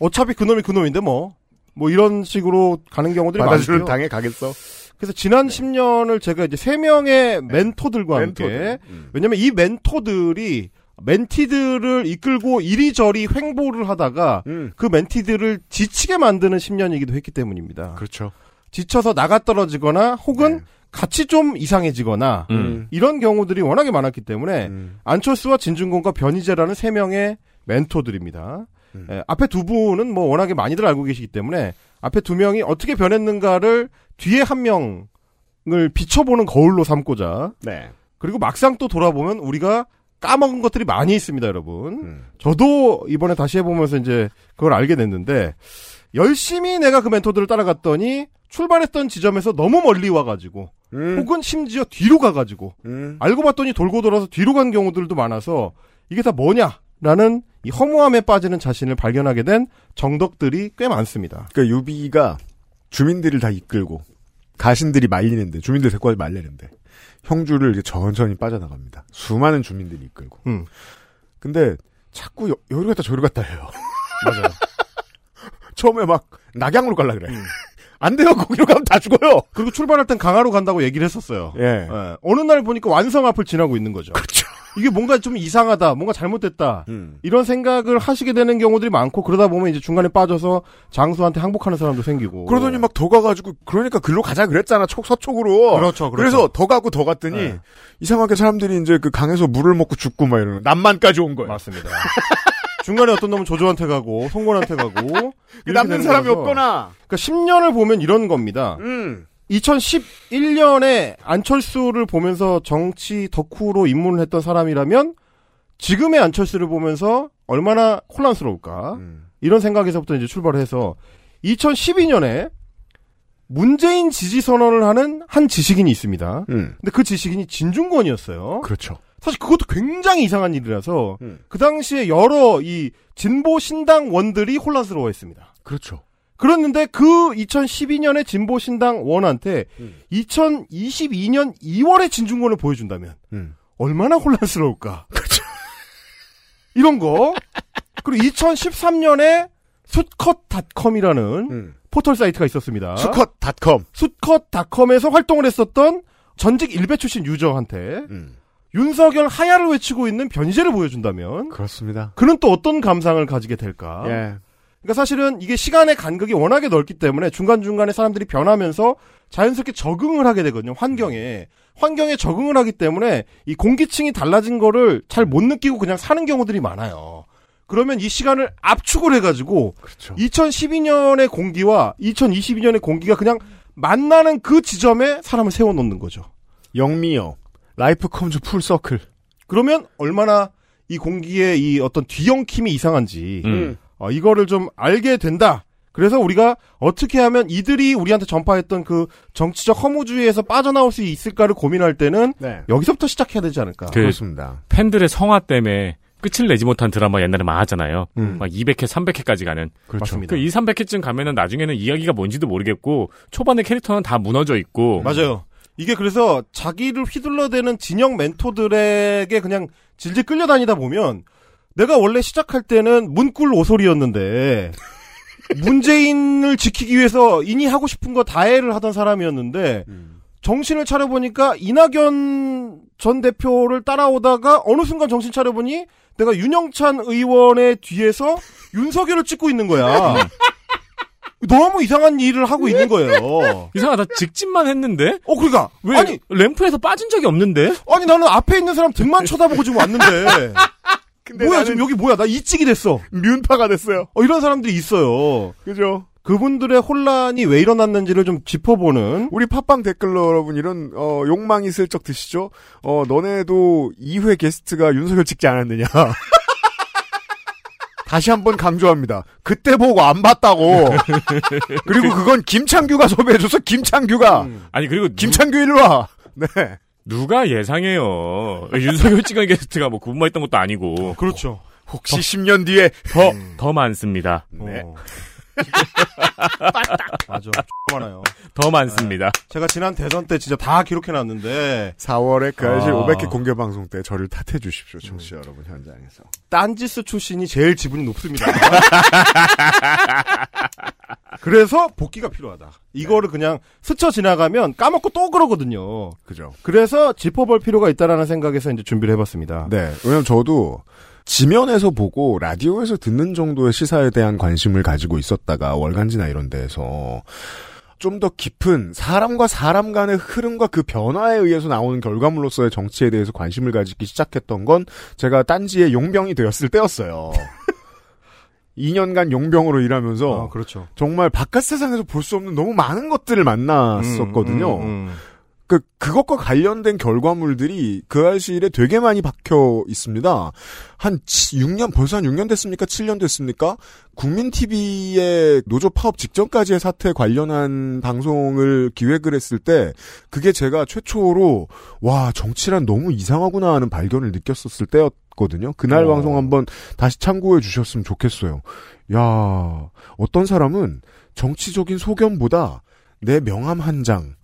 어차피 그놈이 그놈인데 뭐. 뭐 이런 식으로 가는 경우들이 받아주는 많고요. 당에 가겠어. 그래서 지난 10년을 제가 이제 세 명의 멘토들과 함께 멘토들. 음. 왜냐면 이 멘토들이 멘티들을 이끌고 이리저리 횡보를 하다가 음. 그 멘티들을 지치게 만드는 10년이기도 했기 때문입니다. 그렇죠. 지쳐서 나가 떨어지거나 혹은 네. 같이 좀 이상해지거나 음. 이런 경우들이 워낙에 많았기 때문에 음. 안철수와 진중권과 변희재라는 세 명의 멘토들입니다. 음. 예, 앞에 두 분은 뭐 워낙에 많이들 알고 계시기 때문에 앞에 두 명이 어떻게 변했는가를 뒤에 한 명을 비춰보는 거울로 삼고자 네. 그리고 막상 또 돌아보면 우리가 까먹은 것들이 많이 있습니다, 여러분. 음. 저도 이번에 다시 해보면서 이제 그걸 알게 됐는데 열심히 내가 그 멘토들을 따라갔더니 출발했던 지점에서 너무 멀리 와가지고 음. 혹은 심지어 뒤로 가가지고 음. 알고 봤더니 돌고 돌아서 뒤로 간 경우들도 많아서 이게 다 뭐냐 라는 이 허무함에 빠지는 자신을 발견하게 된 정덕들이 꽤 많습니다. 그러니까 유비가 주민들을 다 이끌고 가신들이 말리는데 주민들 데리고 말리는데 형주를 이렇게 천천히 빠져나갑니다. 수많은 주민들이 이끌고. 음. 근데 자꾸 여, 여기로 갔다 저기로 갔다 해요. 맞아요. 처음에 막 낙양으로 갈라 그래. 음. 안 돼요. 거기로 가면 다 죽어요. 그리고 출발할 땐 강화로 간다고 얘기를 했었어요. 예. 예. 어느 날 보니까 완성 앞을 지나고 있는 거죠. 그렇죠. 이게 뭔가 좀 이상하다, 뭔가 잘못됐다. 음. 이런 생각을 하시게 되는 경우들이 많고 그러다 보면 이제 중간에 빠져서 장수한테 항복하는 사람도 생기고. 그러더니 막 더 가가지고 그러니까 글로 가자 그랬잖아. 촉 서쪽으로. 그렇죠, 그렇죠. 그래서 더 가고 더 갔더니 네. 이상하게 사람들이 이제 그 강에서 물을 먹고 죽고 막 이러는 남만까지 온 거예요. 맞습니다. 중간에 어떤 놈은 조조한테 가고 송곤한테 가고 이렇게 남는 사람이 거라서. 없거나. 그러니까 10년을 보면 이런 겁니다. 음. 2011년에 안철수를 보면서 정치 덕후로 입문을 했던 사람이라면 지금의 안철수를 보면서 얼마나 혼란스러울까 음. 이런 생각에서부터 이제 출발을 해서 2012년에 문재인 지지 선언을 하는 한 지식인이 있습니다. 음. 근데 그 지식인이 진중권이었어요. 그렇죠. 사실 그것도 굉장히 이상한 일이라서 음. 그 당시에 여러 이 진보 신당원들이 혼란스러워했습니다. 그렇죠. 그랬는데 그 2012년에 진보 신당 원한테 음. 2022년 2월에 진중권을 보여준다면 음. 얼마나 혼란스러울까? 그렇죠. 이런 거. 그리고 2013년에 수컷닷컴이라는 음. 포털 사이트가 있었습니다. 수컷닷컴. 수컷닷컴에서 활동을 했었던 전직 일베 출신 유저한테 음. 윤석열 하야를 외치고 있는 변희재를 보여준다면 그렇습니다. 그는 또 어떤 감상을 가지게 될까? 예. 그러니까 사실은 이게 시간의 간극이 워낙에 넓기 때문에 중간중간에 사람들이 변하면서 자연스럽게 적응을 하게 되거든요. 환경에. 환경에 적응을 하기 때문에 이 공기층이 달라진 거를 잘 못 느끼고 그냥 사는 경우들이 많아요. 그러면 이 시간을 압축을 해가지고 그렇죠. 2012년의 공기와 2022년의 공기가 그냥 만나는 그 지점에 사람을 세워놓는 거죠. 영미요. Life comes full circle. 그러면 얼마나 이 공기의 이 어떤 뒤엉킴이 이상한지 음. 어, 이거를 좀 알게 된다. 그래서 우리가 어떻게 하면 이들이 우리한테 전파했던 그 정치적 허무주의에서 빠져나올 수 있을까를 고민할 때는 네. 여기서부터 시작해야 되지 않을까. 그 그렇습니다. 팬들의 성화 때문에 끝을 내지 못한 드라마 옛날에 많았잖아요. 음. 막 200회, 300회까지 가는. 그렇죠. 그 2, 300회쯤 가면은 나중에는 이야기가 뭔지도 모르겠고 초반에 캐릭터는 다 무너져 있고 맞아요. 이게 그래서 자기를 휘둘러대는 진영 멘토들에게 그냥 질질 끌려다니다 보면 내가 원래 시작할 때는 문꿀 오소리였는데 문재인을 지키기 위해서 이니 하고 싶은 거 다해를 하던 사람이었는데 음. 정신을 차려보니까 이낙연 전 대표를 따라오다가 어느 순간 정신 차려보니 내가 윤영찬 의원의 뒤에서 윤석열을 찍고 있는 거야. 너무 이상한 일을 하고 있는 거예요. 이상하다. 직진만 했는데? 어, 그러니까. 왜 아니, 램프에서 빠진 적이 없는데? 아니, 나는 앞에 있는 사람 등만 쳐다보고 지금 왔는데. 근데 뭐야, 지금 여기 뭐야? 나 이찍이 됐어. 뮨파가 됐어요. 어, 이런 사람들이 있어요. 그죠? 그분들의 혼란이 왜 일어났는지를 좀 짚어보는. 우리 팟빵 댓글로 여러분 이런 어, 욕망이 슬쩍 드시죠? 어 너네도 2회 게스트가 윤석열 찍지 않았느냐? 다시 한번 강조합니다. 그때 보고 안 봤다고. 그리고 그건 김창규가 섭외해줘서 김창규가 아니 그리고 김창규 일로 와. 네. 누가 예상해요? 윤석열 찍은 게스트가 뭐 있던 것도 아니고. 그렇죠. 혹시 10년 뒤에 더, 더 많습니다. 네. 어. 맞아. 많아요. 더 많습니다. 제가 지난 대선 때 진짜 다 기록해놨는데 4월에 그 알실 아. 500회 공개 방송 때 저를 탓해 주십시오, 청취자 여러분 현장에서. 딴지스 출신이 제일 지분이 높습니다. 그래서 복귀가 필요하다. 이거를 그냥 스쳐 지나가면 까먹고 또 그러거든요. 그죠? 그래서 짚어볼 필요가 있다라는 생각에서 이제 준비를 해봤습니다. 네. 왜냐면 저도 지면에서 보고 라디오에서 듣는 정도의 시사에 대한 관심을 가지고 있었다가 월간지나 이런 데에서 좀 더 깊은 사람과 사람 간의 흐름과 그 변화에 의해서 나오는 결과물로서의 정치에 대해서 관심을 가지기 시작했던 건 제가 딴지의 용병이 되었을 때였어요. 2년간 용병으로 일하면서 아, 그렇죠. 정말 바깥 세상에서 볼 수 없는 너무 많은 것들을 만났었거든요. 음, 음, 음. 그, 그것과 관련된 결과물들이 그 알실에 되게 많이 박혀 있습니다. 한 6년, 벌써 한 6년 됐습니까? 7년 됐습니까? 국민TV의 노조 파업 직전까지의 사태 관련한 방송을 기획을 했을 때, 그게 제가 최초로, 와, 정치란 너무 이상하구나 하는 발견을 느꼈었을 때였거든요. 그날 어. 방송 한번 다시 참고해 주셨으면 좋겠어요. 야, 어떤 사람은 정치적인 소견보다 내 명함 한 장,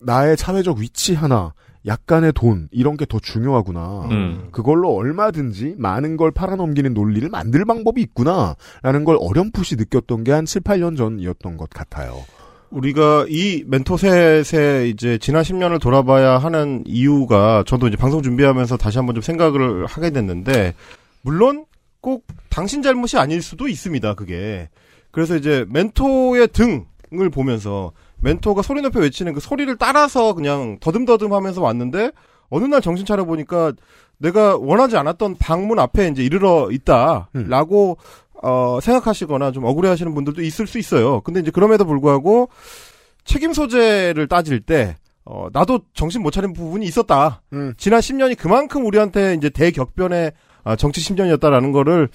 나의 사회적 위치 하나, 약간의 돈, 이런 게 더 중요하구나. 음. 그걸로 얼마든지 많은 걸 팔아넘기는 논리를 만들 방법이 있구나. 라는 걸 어렴풋이 느꼈던 게 한 7, 8년 전이었던 것 같아요. 우리가 이 멘토셋의 이제 지난 10년을 돌아봐야 하는 이유가 저도 이제 방송 준비하면서 다시 한번 좀 생각을 하게 됐는데 물론 꼭 당신 잘못이 아닐 수도 있습니다. 그게 그래서 이제 멘토의 등을 보면서 멘토가 소리 높여 외치는 그 소리를 따라서 그냥 더듬더듬 하면서 왔는데 어느 날 정신 차려 보니까 내가 원하지 않았던 방문 앞에 이제 이르러 있다라고 어, 생각하시거나 좀 억울해 하시는 분들도 있을 수 있어요. 근데 이제 그럼에도 불구하고 책임 소재를 따질 때, 어, 나도 정신 못 차린 부분이 있었다. 음. 지난 10년이 그만큼 우리한테 이제 대격변의 아, 정치 10년이었다라는 거를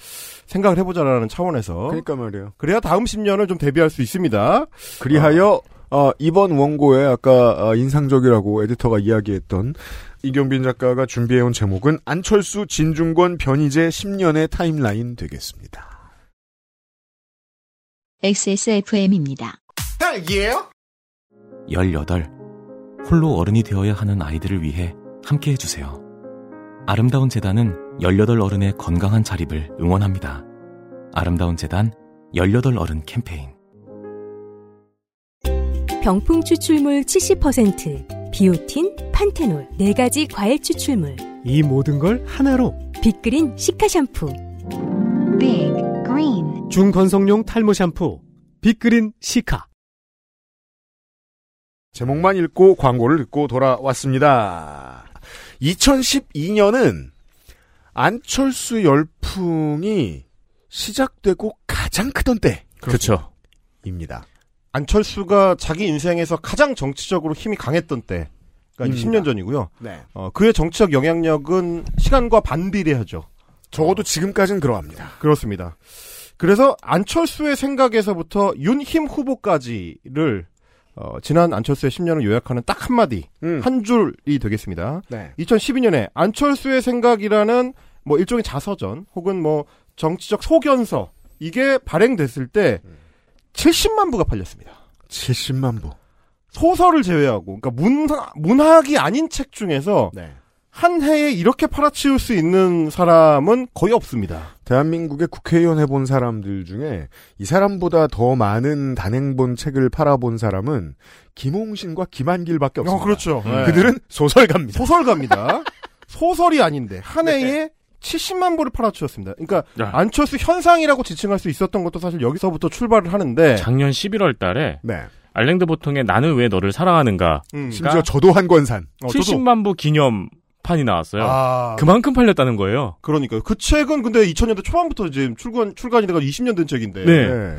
생각을 해보자라는 차원에서. 그러니까 말이에요. 그래야 다음 10년을 좀 대비할 수 있습니다. 그리하여 어, 이번 원고에 아까 어, 인상적이라고 에디터가 이야기했던 이경빈 작가가 준비해온 제목은 안철수, 진중권, 변희재 10년의 타임라인 되겠습니다. XSFM입니다. 딸기예요? 18. 홀로 어른이 되어야 하는 아이들을 위해 함께 해주세요. 아름다운 재단은 18 어른의 건강한 자립을 응원합니다. 아름다운 재단 18 어른 캠페인. 병풍 추출물 70%, 비오틴, 판테놀, 4가지 과일 추출물. 이 모든 걸 하나로 빅그린 시카 샴푸. Big Green 중건성용 탈모 샴푸 빅그린 시카 제목만 읽고 광고를 듣고 돌아왔습니다. 2012년은 안철수 열풍이 시작되고 가장 크던 그렇죠. 때입니다. 안철수가 자기 인생에서 가장 정치적으로 힘이 강했던 때. 그러니까 이제 입니다. 10년 전이고요. 네. 어, 그의 정치적 영향력은 시간과 반비례하죠. 적어도 지금까지는 그러합니다. 그렇습니다. 그래서 안철수의 생각에서부터 윤힘 후보까지를 어, 지난 안철수의 10년을 요약하는 딱 한마디, 음. 한 줄이 되겠습니다. 네. 2012년에 안철수의 생각이라는 뭐 일종의 자서전 혹은 뭐 정치적 소견서 이게 발행됐을 때 70만 부가 팔렸습니다. 70만 부. 소설을 제외하고 그러니까 문학, 문학이 아닌 책 중에서 네. 한 해에 이렇게 팔아치울 수 있는 사람은 거의 없습니다. 대한민국의 국회의원 해본 사람들 중에 이 사람보다 더 많은 단행본 책을 팔아본 사람은 김홍신과 김한길밖에 없습니다. 그렇죠. 네. 그들은 소설가입니다. 소설가입니다. 소설이 아닌데 한 해에 70만 부를 팔아치웠습니다. 그러니까 야. 안철수 현상이라고 지칭할 수 있었던 것도 사실 여기서부터 출발을 하는데 작년 11월 달에 네. 알랭드 보통의 나는 왜 너를 사랑하는가 음. 심지어 저도 한 권산. 어, 저도. 70만 부 기념 판이 나왔어요. 아, 그만큼 팔렸다는 거예요. 그러니까요. 그 책은 근데 2000년대 초반부터 이제 출간 출간이 돼가 20년 된 책인데 네. 네.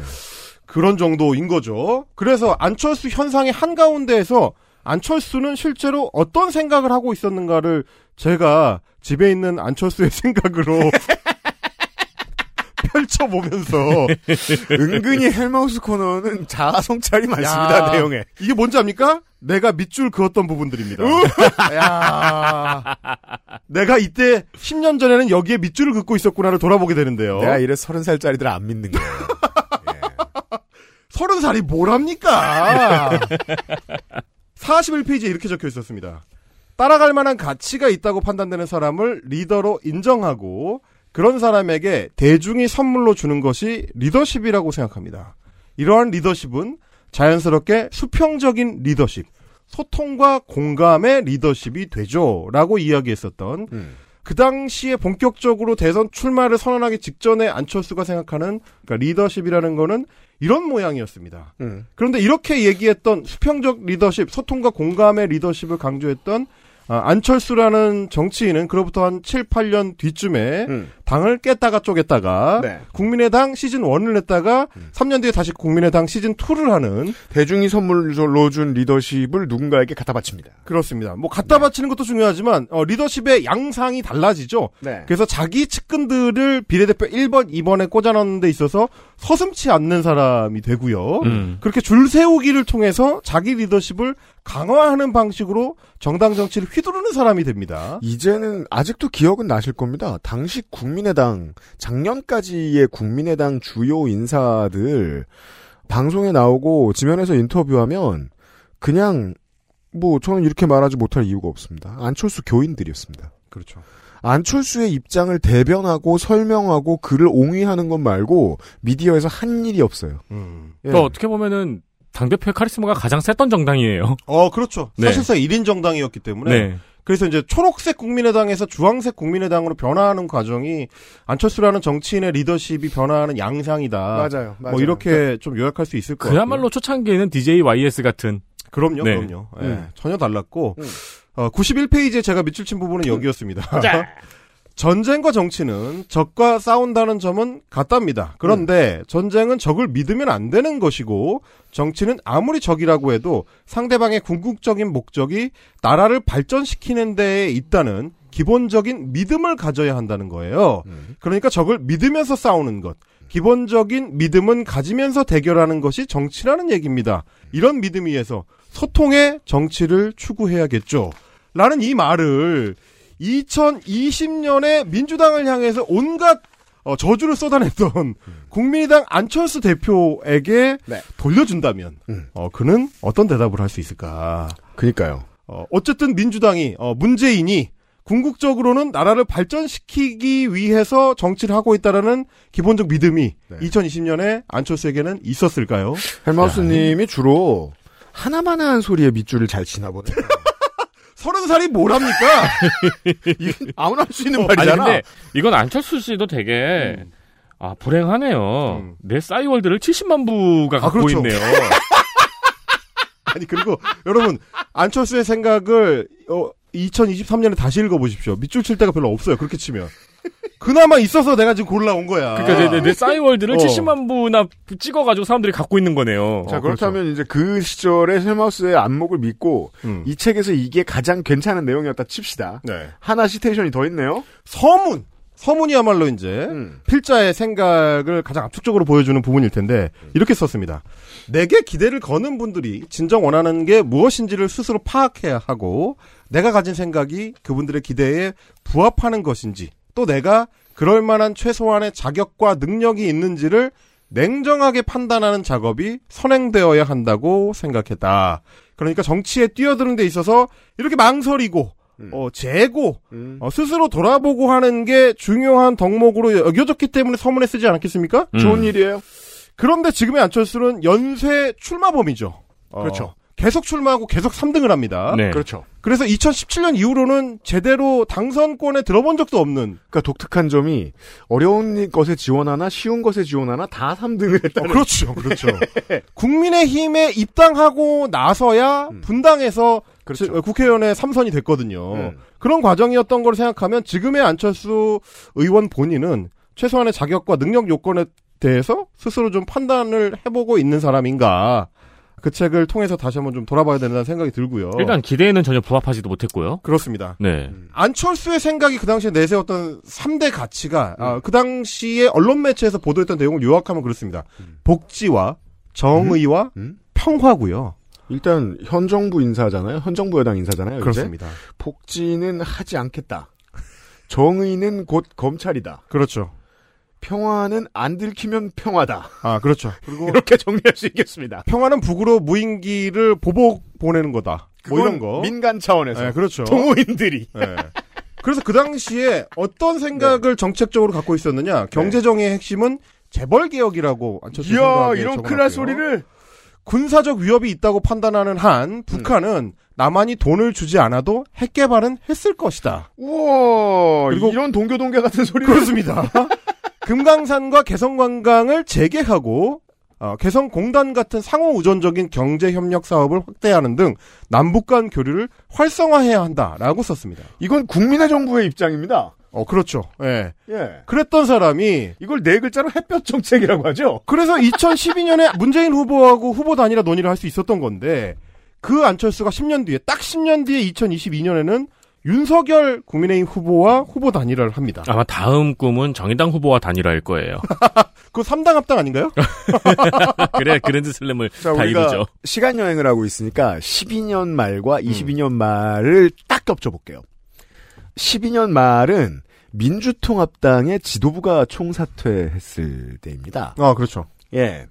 그런 정도인 거죠. 그래서 안철수 현상의 한가운데에서 안철수는 실제로 어떤 생각을 하고 있었는가를 제가 집에 있는 안철수의 생각으로 펼쳐보면서 은근히 헬마우스 코너는 자아 성찰이 많습니다. 야, 내용에. 이게 뭔지 압니까? 내가 밑줄 그었던 부분들입니다. 야, 내가 이때 10년 전에는 여기에 밑줄을 긋고 있었구나를 돌아보게 되는데요. 내가 이래 서른 살짜리들 안 믿는 거예요. 서른 살이 뭐랍니까? 41페이지에 이렇게 적혀 있었습니다. 따라갈 만한 가치가 있다고 판단되는 사람을 리더로 인정하고 그런 사람에게 대중이 선물로 주는 것이 리더십이라고 생각합니다. 이러한 리더십은 자연스럽게 수평적인 리더십, 소통과 공감의 리더십이 되죠. 라고 이야기했었던 음. 그 당시에 본격적으로 대선 출마를 선언하기 직전에 안철수가 생각하는 그러니까 리더십이라는 거는 이런 모양이었습니다. 음. 그런데 이렇게 얘기했던 수평적 리더십, 소통과 공감의 리더십을 강조했던 아, 안철수라는 정치인은 그로부터 한 7, 8년 뒤쯤에 음. 당을 깼다가 쪼갰다가 네. 국민의당 시즌 1을 냈다가 3년 뒤에 다시 국민의당 시즌 2를 하는 대중이 선물로 준 리더십을 누군가에게 갖다 바칩니다. 그렇습니다. 뭐 갖다 바치는 것도 중요하지만 어, 리더십의 양상이 달라지죠. 네. 그래서 자기 측근들을 비례대표 1번, 2번에 꽂아넣는 데 있어서 서슴치 않는 사람이 되고요. 음. 그렇게 줄 세우기를 통해서 자기 리더십을 강화하는 방식으로 정당 정치를 휘두르는 사람이 됩니다. 이제는 아직도 기억은 나실 겁니다. 당시 국민의당 작년까지의 국민의당 주요 인사들 방송에 나오고 지면에서 인터뷰하면 그냥 뭐 저는 이렇게 말하지 못할 이유가 없습니다. 안철수 교인들이었습니다. 그렇죠. 안철수의 입장을 대변하고 설명하고 글을 옹위하는 것 말고 미디어에서 한 일이 없어요. 음. 예. 또 어떻게 보면은 당대표의 카리스마가 가장 셌던 정당이에요. 어, 그렇죠. 네. 사실상 1인 정당이었기 때문에 네. 그래서 이제 초록색 국민의당에서 주황색 국민의당으로 변화하는 과정이 안철수라는 정치인의 리더십이 변화하는 양상이다. 맞아요. 맞아요. 뭐 이렇게 좀 요약할 수 있을 것 같아요. 그야말로 초창기에는 DJ YS 같은 그럼요, 네. 그럼요. 예, 음. 전혀 달랐고 음. 어, 91페이지에 제가 밑줄 친 부분은 여기였습니다. 전쟁과 정치는 적과 싸운다는 점은 같답니다. 그런데 전쟁은 적을 믿으면 안 되는 것이고 정치는 아무리 적이라고 해도 상대방의 궁극적인 목적이 나라를 발전시키는 데에 있다는 기본적인 믿음을 가져야 한다는 거예요. 음. 그러니까 적을 믿으면서 싸우는 것. 기본적인 믿음은 가지면서 대결하는 것이 정치라는 얘기입니다. 이런 믿음 위에서 소통의 정치를 추구해야겠죠. 라는 이 말을 2020년에 민주당을 향해서 온갖 어, 저주를 쏟아냈던 국민의당 안철수 대표에게 네. 돌려준다면 음. 어, 그는 어떤 대답을 할 수 있을까? 그니까요. 어, 어쨌든 민주당이 어, 문재인이 궁극적으로는 나라를 발전시키기 위해서 정치를 하고 있다라는 기본적 믿음이 네. 2020년에 안철수에게는 있었을까요? 헬마우스님이 주로 하나만한 소리에 밑줄을 잘 치나 보네요. 서른 살이 뭐랍니까? 아무나 할 수 있는 어, 아니 말이잖아. 근데 이건 안철수 씨도 되게 아 불행하네요. 음. 내 싸이월드를 70만 부가 아, 갖고 그렇죠. 있네요. 아니 그리고 여러분 안철수의 생각을 어, 2023년에 다시 읽어보십시오. 밑줄 칠 데가 별로 없어요. 그렇게 치면 그나마 있어서 내가 지금 골라온 거야. 그러니까 내, 내, 내 싸이월드를 어. 70만 부나 찍어가지고 사람들이 갖고 있는 거네요. 자, 어, 그렇다면 이제 그 시절에 헬마우스의 안목을 믿고 음. 이 책에서 이게 가장 괜찮은 내용이었다 칩시다. 네. 하나 시테이션이 더 있네요. 서문 서문이야말로 이제 음. 필자의 생각을 가장 압축적으로 보여주는 부분일 텐데 이렇게 썼습니다. 내게 기대를 거는 분들이 진정 원하는 게 무엇인지를 스스로 파악해야 하고 내가 가진 생각이 그분들의 기대에 부합하는 것인지 또 내가 그럴 만한 최소한의 자격과 능력이 있는지를 냉정하게 판단하는 작업이 선행되어야 한다고 생각했다. 그러니까 정치에 뛰어드는 데 있어서 이렇게 망설이고 음. 어, 재고 음. 어, 스스로 돌아보고 하는 게 중요한 덕목으로 여겨졌기 때문에 서문에 쓰지 않았겠습니까? 음. 좋은 일이에요. 그런데 지금의 안철수는 연쇄 출마범이죠. 어, 그렇죠. 계속 출마하고 계속 3등을 합니다. 네. 그렇죠. 그래서 2017년 이후로는 제대로 당선권에 들어본 적도 없는 그러니까 독특한 점이 어려운 것에 지원하나 쉬운 것에 지원하나 다 3등을 했다는. 어, 그렇죠, 그렇죠. 국민의힘에 입당하고 나서야 분당에서 그렇죠. 지- 국회의원에 3선이 됐거든요. 음. 그런 과정이었던 걸 생각하면 지금의 안철수 의원 본인은 최소한의 자격과 능력 요건에 대해서 스스로 좀 판단을 해보고 있는 사람인가. 그 책을 통해서 다시 한번 좀 돌아봐야 된다는 생각이 들고요. 일단 기대에는 전혀 부합하지도 못했고요. 그렇습니다. 네. 안철수의 생각이 그 당시에 내세웠던 3대 가치가 아, 그 당시에 언론 매체에서 보도했던 내용을 요약하면 그렇습니다. 복지와 정의와 음? 평화고요. 일단 현 정부 인사잖아요. 현 정부 여당 인사잖아요. 이제. 그렇습니다. 복지는 하지 않겠다. 정의는 곧 검찰이다. 그렇죠. 평화는 안 들키면 평화다. 아, 그렇죠. 그리고 이렇게 정리할 수 있겠습니다. 평화는 북으로 무인기를 보복 보내는 거다. 뭐 이런 거. 민간 차원에서. 네, 그렇죠. 동호인들이. 네. 그래서 그 당시에 어떤 생각을 정책적으로 갖고 있었느냐? 경제정의의 핵심은 재벌 개혁이라고 안철수 이야, 이런. 큰일 날 소리를. 군사적 위협이 있다고 판단하는 한 북한은 남한이 돈을 주지 않아도 핵 개발은 했을 것이다. 우와, 그리고- 이런 동교동계 같은 소리를. 그렇습니다. 금강산과 개성관광을 재개하고 어, 개성공단 같은 상호 우전적인 경제 협력 사업을 확대하는 등 남북 간 교류를 활성화해야 한다라고 썼습니다. 이건 국민의 정부의 입장입니다. 어 그렇죠. 예. 예. 그랬던 사람이 이걸 네 글자로 햇볕 정책이라고 하죠. 그래서 2012년에 문재인 후보하고 후보 단일화 논의를 할 수 있었던 건데 그 안철수가 10년 뒤에 딱 10년 뒤에 2022년에는 윤석열 국민의힘 후보와 후보 단일화를 합니다. 아마 다음 꿈은 정의당 후보와 단일화일 거예요. 그거 3당 합당 아닌가요? 그래 그랜드 슬램을 자, 다 우리가 이루죠. 시간 여행을 하고 있으니까 12년 말과 22년 말을 딱 겹쳐 볼게요. 12년 말은 민주통합당의 지도부가 총사퇴했을 때입니다. 아 그렇죠. 예.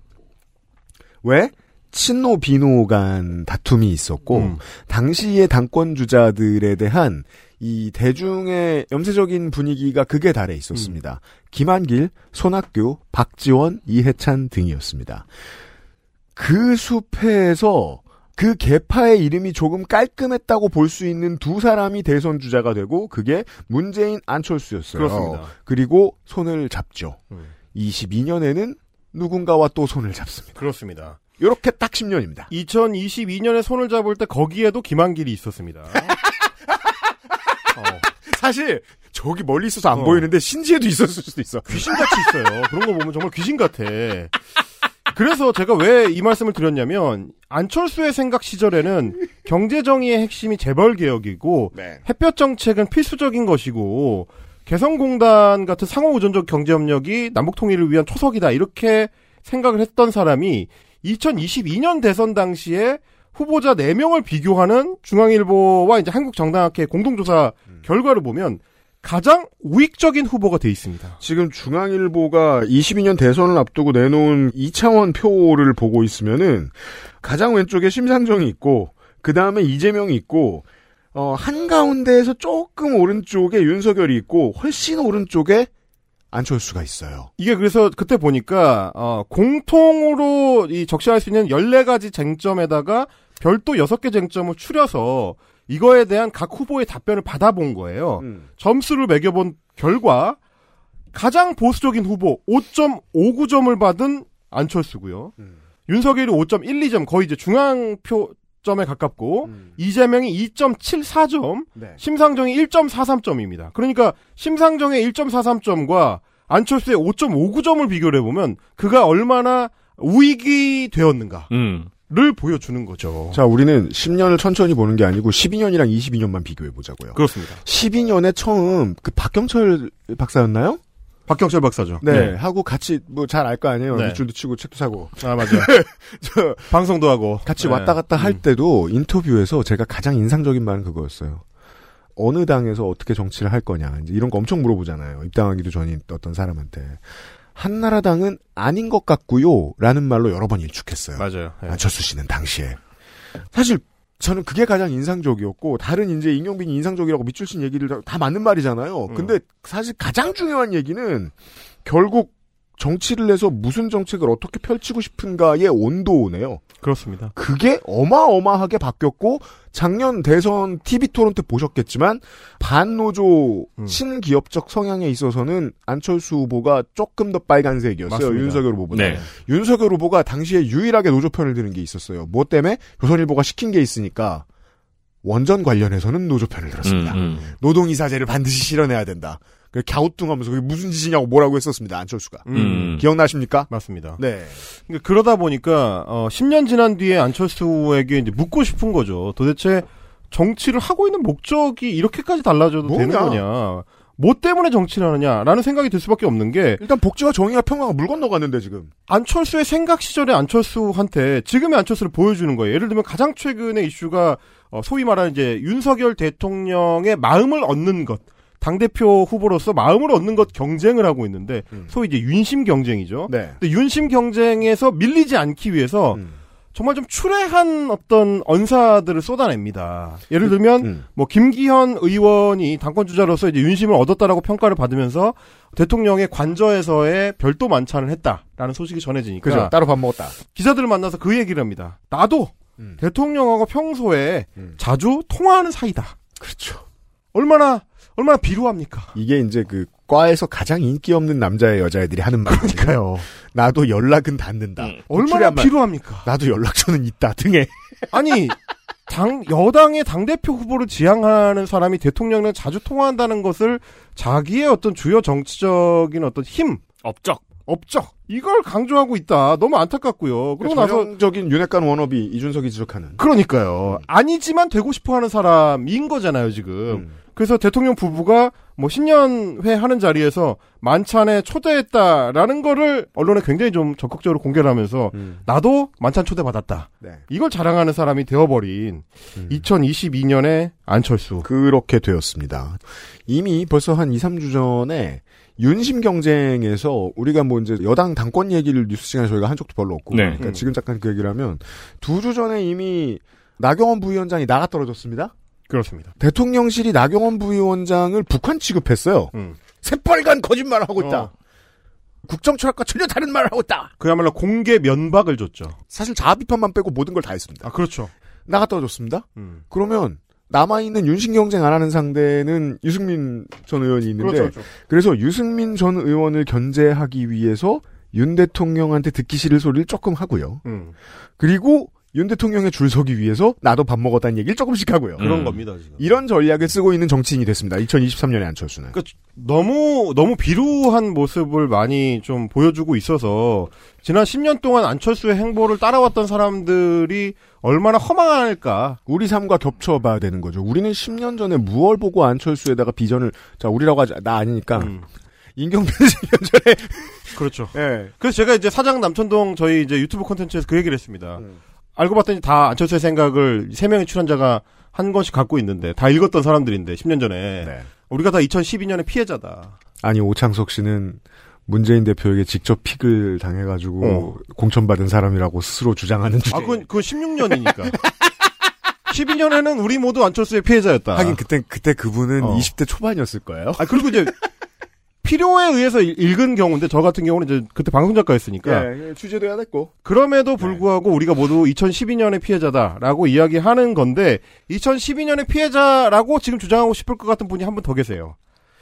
왜? 친노 비노 간 다툼이 있었고 음. 당시의 당권 주자들에 대한 이 대중의 염세적인 분위기가 극에 달해 있었습니다. 김한길, 손학규, 박지원, 이해찬 등이었습니다. 그 숲에서 그 개파의 이름이 조금 깔끔했다고 볼 수 있는 두 사람이 대선 주자가 되고 그게 문재인 안철수였어요. 그렇습니다. 그리고 손을 잡죠. 음. 22년에는 누군가와 또 손을 잡습니다. 그렇습니다. 이렇게 딱 10년입니다. 2022년에 손을 잡을 때 거기에도 김한길이 있었습니다. 어, 사실 저기 멀리 있어서 안 어. 보이는데 신지에도 있었을 수도 있어. 귀신같이 있어요. 그런 거 보면 정말 귀신 같아. 그래서 제가 왜 이 말씀을 드렸냐면 안철수의 생각 시절에는 경제 정의의 핵심이 재벌 개혁이고 네. 햇볕 정책은 필수적인 것이고 개성공단 같은 상호우전적 경제협력이 남북 통일을 위한 초석이다 이렇게 생각을 했던 사람이 2022년 대선 당시에 후보자 4명을 비교하는 중앙일보와 이제 한국정당학회 공동조사 결과를 보면 가장 우익적인 후보가 돼 있습니다. 지금 중앙일보가 22년 대선을 앞두고 내놓은 2차원 표를 보고 있으면은 가장 왼쪽에 심상정이 있고 그 다음에 이재명이 있고 어, 한 가운데에서 조금 오른쪽에 윤석열이 있고 훨씬 오른쪽에 안철수가 있어요. 이게 그래서 그때 보니까 어, 공통으로 이 적시할 수 있는 14가지 쟁점에다가 별도 6개 쟁점을 추려서 이거에 대한 각 후보의 답변을 받아본 거예요. 음. 점수를 매겨본 결과 가장 보수적인 후보 5.59점을 받은 안철수고요. 음. 윤석열이 5.12점 거의 이제 중앙표 점에 가깝고 이재명이 2.74점, 네. 심상정이 1.43점입니다. 그러니까 심상정의 1.43점과 안철수의 5.59점을 비교를 해보면 그가 얼마나 우익이 되었는가를 음. 보여주는 거죠. 자, 우리는 10년을 천천히 보는 게 아니고 12년이랑 22년만 비교해 보자고요. 그렇습니다. 12년에 처음 그 박경철 박사였나요? 박경철 박사죠. 네, 하고 같이 뭐 잘 알 거 아니에요. 네. 밑줄도 치고 책도 사고. 아 맞아요. 저 방송도 하고 같이 네. 왔다 갔다 할 때도 인터뷰에서 제가 가장 인상적인 말은 그거였어요. 어느 당에서 어떻게 정치를 할 거냐. 이제 이런 거 엄청 물어보잖아요. 입당하기도 전인 어떤 사람한테. 한나라당은 아닌 것 같고요. 라는 말로 여러 번 일축했어요. 맞아요. 네. 안철수 씨는 당시에. 사실 저는 그게 가장 인상적이었고 다른 이제 임용빈이 인상적이라고 밑줄 친 얘기를 다- 다 맞는 말이잖아요. 음. 근데 사실 가장 중요한 얘기는 결국 정치를 해서 무슨 정책을 어떻게 펼치고 싶은가의 온도네요. 그렇습니다. 그게 어마어마하게 바뀌었고 작년 대선 TV 토론 때 보셨겠지만 반노조 음. 신기업적 성향에 있어서는 안철수 후보가 조금 더 빨간색이었어요. 맞습니다. 윤석열 후보보다. 네. 윤석열 후보가 당시에 유일하게 노조 편을 드는 게 있었어요. 뭐 때문에 조선일보가 시킨 게 있으니까 원전 관련해서는 노조 편을 들었습니다. 음, 음. 노동이사제를 반드시 실현해야 된다. 그 갸우뚱하면서 그게 무슨 짓이냐고 뭐라고 했었습니다. 안철수가. 음. 기억나십니까? 맞습니다. 네. 그러니까 그러다 보니까 어, 10년 지난 뒤에 안철수에게 이제 묻고 싶은 거죠. 도대체 정치를 하고 있는 목적이 이렇게까지 달라져도 뭐냐? 되는 거냐? 뭐 때문에 정치를 하느냐라는 생각이 들 수밖에 없는 게 일단 복지와 정의와 평화가 물 건너갔는데 지금. 안철수의 생각 시절의 안철수한테 지금의 안철수를 보여주는 거예요. 예를 들면 가장 최근의 이슈가 어, 소위 말하는 이제 윤석열 대통령의 마음을 얻는 것. 당대표 후보로서 마음을 얻는 것 경쟁을 하고 있는데, 소위 이제 윤심 경쟁이죠. 네. 근데 윤심 경쟁에서 밀리지 않기 위해서 음. 정말 좀 추레한 어떤 언사들을 쏟아냅니다. 예를 들면 음. 뭐 김기현 의원이 당권 주자로서 이제 윤심을 얻었다라고 평가를 받으면서 대통령의 관저에서의 별도 만찬을 했다라는 소식이 전해지니까 그죠. 따로 밥 먹었다. 기자들을 만나서 그 얘기를 합니다. 나도 음. 대통령하고 평소에 음. 자주 통화하는 사이다. 그렇죠. 얼마나 얼마나 비루합니까? 이게 이제 그 과에서 가장 인기 없는 남자의 여자애들이 하는 말이니까요. 그러니까요. 나도 연락은 닿는다. 음. 얼마나. 비루합니까? 나도 연락처는 있다 등에. 아니 당 여당의 당 대표 후보를 지향하는 사람이 대통령이랑 자주 통화한다는 것을 자기의 어떤 주요 정치적인 어떤 힘 업적. 업적 이걸 강조하고 있다. 너무 안타깝고요. 그러고 나서 전형적인 윤핵관 워너비 이준석이 지적하는. 그러니까요. 아니지만 되고 싶어 하는 사람인 거잖아요, 지금. 음. 그래서 대통령 부부가 뭐 신년회 하는 자리에서 만찬에 초대했다라는 거를 언론에 굉장히 좀 적극적으로 공개를 하면서 음. 나도 만찬 초대받았다. 네. 이걸 자랑하는 사람이 되어버린 음. 2022년에 안철수. 그렇게 되었습니다. 이미 벌써 한 2, 3주 전에 윤심 경쟁에서 우리가 뭐 이제 여당 당권 얘기를 뉴스 시간에 저희가 한 적도 별로 없고 네. 그러니까 음. 지금 잠깐 그 얘기를 하면 두 주 전에 이미 나경원 부위원장이 나가 떨어졌습니다. 그렇습니다. 대통령실이 나경원 부위원장을 북한 취급했어요. 음. 새빨간 거짓말을 하고 있다. 어. 국정 철학과 전혀 다른 말을 하고 있다. 그야말로 공개 면박을 줬죠. 사실 자아 비판만 빼고 모든 걸 다 했습니다. 아, 그렇죠. 나가 떨어졌습니다. 음. 그러면 남아있는 윤심 경쟁 안 하는 상대는 유승민 전 의원이 있는데 그렇죠, 그렇죠. 그래서 유승민 전 의원을 견제하기 위해서 윤 대통령한테 듣기 싫을 소리를 조금 하고요. 음. 그리고 윤 대통령의 줄 서기 위해서 나도 밥 먹었다는 얘기를 조금씩 하고요. 그런 음. 겁니다, 지금. 이런 전략을 쓰고 있는 정치인이 됐습니다. 2023년에 안철수는. 그러니까 너무 너무 비루한 모습을 많이 좀 보여주고 있어서 지난 10년 동안 안철수의 행보를 따라왔던 사람들이 얼마나 허망할까. 우리 삶과 겹쳐봐야 되는 거죠. 우리는 10년 전에 무얼 보고 안철수에다가 비전을 자 우리라고 하자 나 아니니까 음, 인경변 10년 전에 그렇죠. 예. 그래서 제가 이제 사장 남천동 저희 이제 유튜브 콘텐츠에서 그 얘기를 했습니다. 음. 알고 봤더니 다 안철수의 생각을 세 명의 출연자가 한 권씩 갖고 있는데 다 읽었던 사람들인데 10년 전에 네. 우리가 다 2012년의 피해자다. 아니 오창석 씨는 문재인 대표에게 직접 픽을 당해가지고 어. 공천받은 사람이라고 스스로 주장하는 주제. 아 그건 그건 16년이니까. 12년에는 우리 모두 안철수의 피해자였다. 하긴 그때 그때 그분은 어. 20대 초반이었을 거예요. 아 그리고 이제 필요에 의해서 읽- 읽은 경우인데 저 같은 경우는 이제 그때 방송 작가였으니까 예, 취재도 해야 됐고. 그럼에도 불구하고 우리가 모두 2012년의 피해자다라고 이야기하는 건데 2012년의 피해자라고 지금 주장하고 싶을 것 같은 분이 한 분 더 계세요.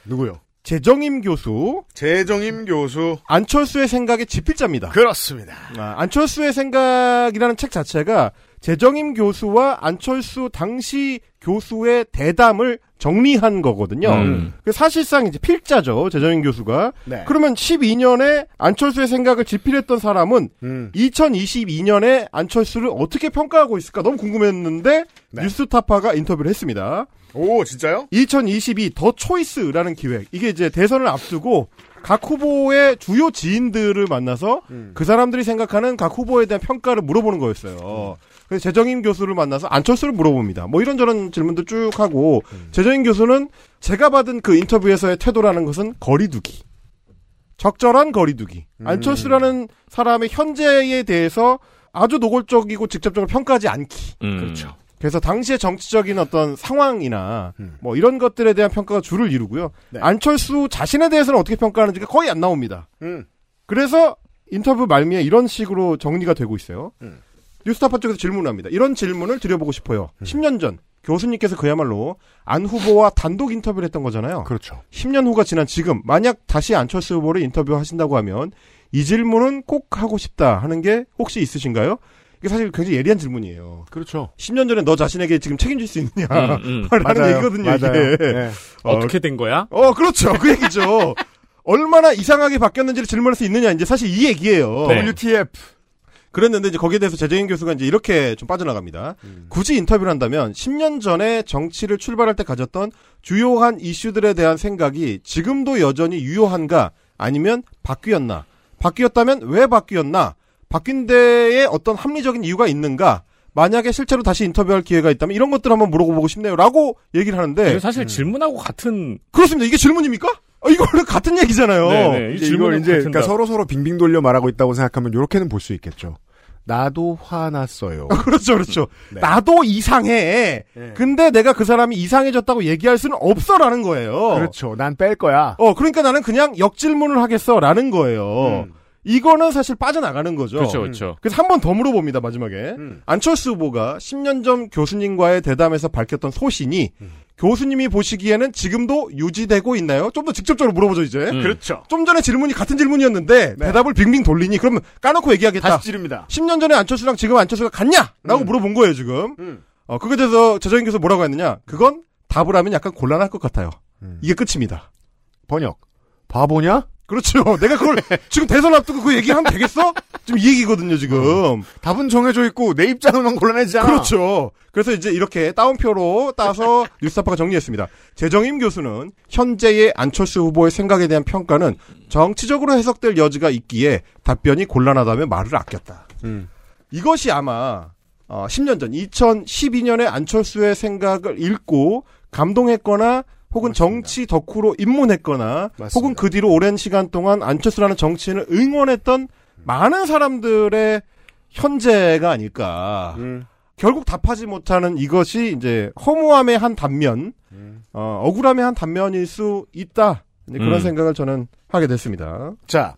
누구요? 재정임 교수 재정임 교수. 안철수의 생각의 지필자입니다. 그렇습니다. 아, 안철수의 생각이라는 책 자체가 재정임 교수와 안철수 당시 교수의 대담을 정리한 거거든요. 음. 그 사실상 이제 필자죠, 재정임 교수가. 네. 그러면 12년에 안철수의 생각을 집필했던 사람은 음. 2022년에 안철수를 어떻게 평가하고 있을까 너무 궁금했는데 네. 뉴스타파가 인터뷰를 했습니다. 오 진짜요? 2022 더 초이스라는 기획. 이게 이제 대선을 앞두고 각 후보의 주요 지인들을 만나서 음. 그 사람들이 생각하는 각 후보에 대한 평가를 물어보는 거였어요. 그래서 재정임 교수를 만나서 안철수를 물어봅니다. 뭐 이런저런 질문들 쭉 하고 재정임 교수는 제가 받은 그 인터뷰에서의 태도라는 것은 거리두기. 적절한 거리두기. 음. 안철수라는 사람의 현재에 대해서 아주 노골적이고 직접적으로 평가하지 않기. 음. 그렇죠. 그래서 당시의 정치적인 어떤 상황이나 음. 뭐 이런 것들에 대한 평가가 주를 이루고요. 네. 안철수 자신에 대해서는 어떻게 평가하는지가 거의 안 나옵니다. 음. 그래서 인터뷰 말미에 이런 식으로 정리가 되고 있어요. 음. 뉴스타파 쪽에서 질문을 합니다. 이런 질문을 드려보고 싶어요. 음. 10년 전 교수님께서 그야말로 안 후보와 단독 인터뷰를 했던 거잖아요. 그렇죠. 10년 후가 지난 지금 만약 다시 안철수 후보를 인터뷰하신다고 하면 이 질문은 꼭 하고 싶다 하는 게 혹시 있으신가요? 이게 사실 굉장히 예리한 질문이에요. 그렇죠. 10년 전에 너 자신에게 지금 책임질 수 있느냐 음, 음. 라는 맞아요. 얘기거든요. 맞아요. 이게. 네. 어, 어떻게 된 거야? 어, 그렇죠. 그 얘기죠. 얼마나 이상하게 바뀌었는지를 질문할 수 있느냐, 이제 사실 이 얘기예요. 네. WTF. 그랬는데 이제 거기에 대해서 재정인 교수가 이제 이렇게 좀 빠져나갑니다. 굳이 인터뷰를 한다면 10년 전에 정치를 출발할 때 가졌던 주요한 이슈들에 대한 생각이 지금도 여전히 유효한가 아니면 바뀌었나? 바뀌었다면 왜 바뀌었나? 바뀐 데에 어떤 합리적인 이유가 있는가? 만약에 실제로 다시 인터뷰할 기회가 있다면 이런 것들 한번 물어보고 싶네요. 라고 얘기를 하는데. 사실 질문하고 같은 그렇습니다. 이게 질문입니까? 아, 이거는 같은 얘기잖아요. 네네. 이 이제 이걸 이제 그러니까 답. 서로 서로 빙빙 돌려 말하고 있다고 생각하면 이렇게는 볼 수 있겠죠. 나도 화났어요. 그렇죠, 그렇죠. 네. 나도 이상해. 네. 근데 내가 그 사람이 이상해졌다고 얘기할 수는 없어라는 거예요. 그렇죠. 난 뺄 거야. 어, 그러니까 나는 그냥 역질문을 하겠어라는 거예요. 음. 이거는 사실 빠져나가는 거죠. 그렇죠, 그렇죠. 그래서 한 번 더 물어봅니다, 마지막에. 음. 안철수 후보가 10년 전 교수님과의 대담에서 밝혔던 소신이 음. 교수님이 보시기에는 지금도 유지되고 있나요? 좀 더 직접적으로 물어보죠, 이제. 음. 그렇죠. 좀 전에 질문이 같은 질문이었는데 네. 대답을 빙빙 돌리니 그러면 까놓고 얘기하겠다. 다시 찌릅니다. 10년 전에 안철수랑 지금 안철수가 같냐? 라고 음. 물어본 거예요, 지금. 음. 어, 그거에 대해서 재정인 교수 뭐라고 했느냐? 그건 답을 하면 약간 곤란할 것 같아요. 음. 이게 끝입니다. 번역. 바보냐? 그렇죠. 내가 그걸 지금 대선 앞두고 그 얘기하면 되겠어? 지금 이 얘기거든요, 지금. 답은 정해져 있고 내 입장은 곤란해지잖아. 그렇죠. 그래서 이제 이렇게 따옴표로 따서 뉴스타파가 정리했습니다. 재정임 교수는 현재의 안철수 후보의 생각에 대한 평가는 정치적으로 해석될 여지가 있기에 답변이 곤란하다며 말을 아꼈다. 음. 이것이 아마 어, 10년 전 2012년에 안철수의 생각을 읽고 감동했거나 혹은 정치 덕후로 입문했거나 맞습니다. 혹은 그 뒤로 오랜 시간 동안 안철수라는 정치인을 응원했던 많은 사람들의 현재가 아닐까. 음. 결국 답하지 못하는 이것이 이제 허무함의 한 단면, 음. 어, 억울함의 한 단면일 수 있다. 이제 그런 음. 생각을 저는 하게 됐습니다. 자.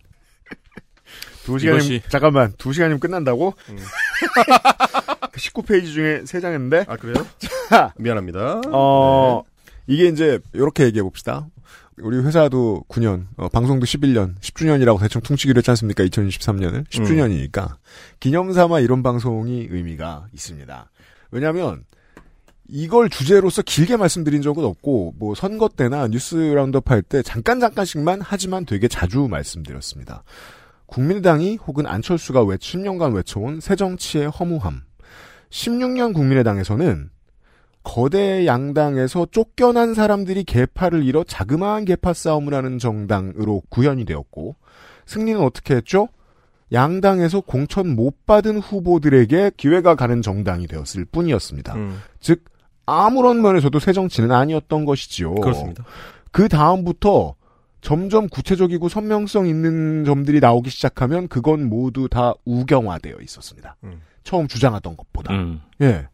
두 시간이면, 이것이- 잠깐만, 두 시간이면 끝난다고? 음. 19페이지 중에 3장 했는데? 아 그래요? 자, 미안합니다. 어, 이게 이제, 요렇게 얘기해 봅시다. 우리 회사도 9년, 어, 방송도 11년, 10주년이라고 대충 퉁치기로 했지 않습니까? 2023년을. 10주년이니까. 기념 삼아 이런 방송이 의미가 있습니다. 왜냐면, 이걸 주제로서 길게 말씀드린 적은 없고, 뭐, 선거 때나 뉴스 roundup 할 때 잠깐 잠깐씩만 하지만 되게 자주 말씀드렸습니다. 국민의당이 혹은 안철수가 외 10년간 외쳐온 새정치의 허무함. 16년 국민의당에서는 거대 양당에서 쫓겨난 사람들이 개파를 이뤄 자그마한 개파 싸움을 하는 정당으로 구현이 되었고 승리는 어떻게 했죠? 양당에서 공천 못 받은 후보들에게 기회가 가는 정당이 되었을 뿐이었습니다. 음, 즉 아무런 면에서도 새 정치는 아니었던 것이지요. 그렇습니다. 그 다음부터 점점 구체적이고 선명성 있는 점들이 나오기 시작하면 그건 모두 다 우경화되어 있었습니다. 음. 처음 주장하던 것보다. 음. 예.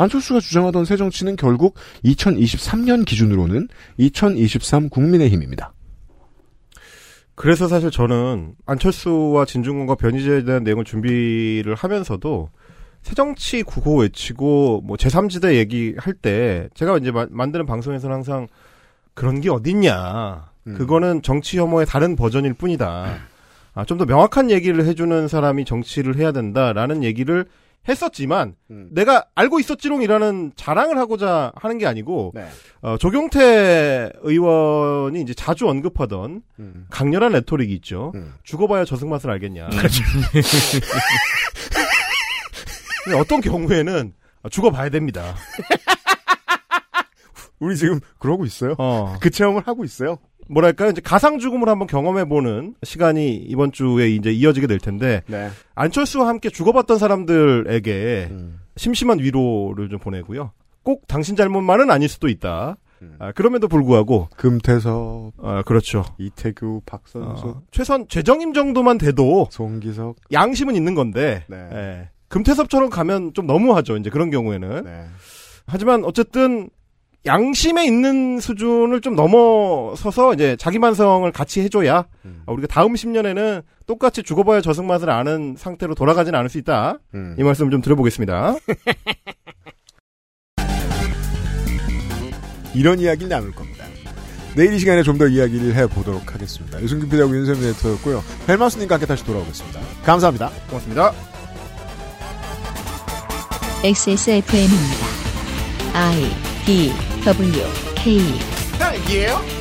안철수가 주장하던 새 정치는 결국 2023년 기준으로는 2023 국민의힘입니다. 그래서 사실 저는 안철수와 진중권과 변희재에 대한 내용을 준비를 하면서도 새정치 구호 외치고 뭐 제3지대 얘기할 때 제가 이제 마- 만드는 방송에서는 항상 그런 게 어딨냐. 음. 그거는 정치 혐오의 다른 버전일 뿐이다. 아, 좀 더 명확한 얘기를 해주는 사람이 정치를 해야 된다라는 얘기를 했었지만 음. 내가 알고 있었지롱이라는 자랑을 하고자 하는 게 아니고 네. 어, 조경태 의원이 이제 자주 언급하던 음. 강렬한 레토릭이 있죠. 음. 죽어봐야 저승 맛을 알겠냐. 근데 어떤 경우에는 죽어봐야 됩니다. 우리 지금 그러고 있어요. 어. 그 체험을 하고 있어요. 뭐랄까요? 이제 가상 죽음을 한번 경험해보는 시간이 이번 주에 이제 이어지게 될 텐데 네. 안철수와 함께 죽어봤던 사람들에게 음. 심심한 위로를 좀 보내고요. 꼭 당신 잘못만은 아닐 수도 있다. 음. 아, 그럼에도 불구하고 금태섭, 아, 그렇죠. 이태규, 박선수, 어, 최선 최정임 정도만 돼도 송기석. 양심은 있는 건데 네. 예. 금태섭처럼 가면 좀 너무하죠. 이제 그런 경우에는. 네. 하지만 어쨌든 양심에 있는 수준을 좀 넘어서서 이제 자기 반성을 같이 해줘야 음. 어, 우리가 다음 10년에는 똑같이 죽어봐야 저승 맛을 아는 상태로 돌아가지는 않을 수 있다. 음. 이 말씀 좀 들어보겠습니다. 이런 이야기를 나눌 겁니다. 내일 이 시간에 좀 더 이야기를 해보도록 하겠습니다. 유승균 PD하고 윤세민 에디터였고요. 헬마스님과 함께 다시 돌아오겠습니다. 감사합니다. 고맙습니다. XSFM입니다. I D W K 딸기예요?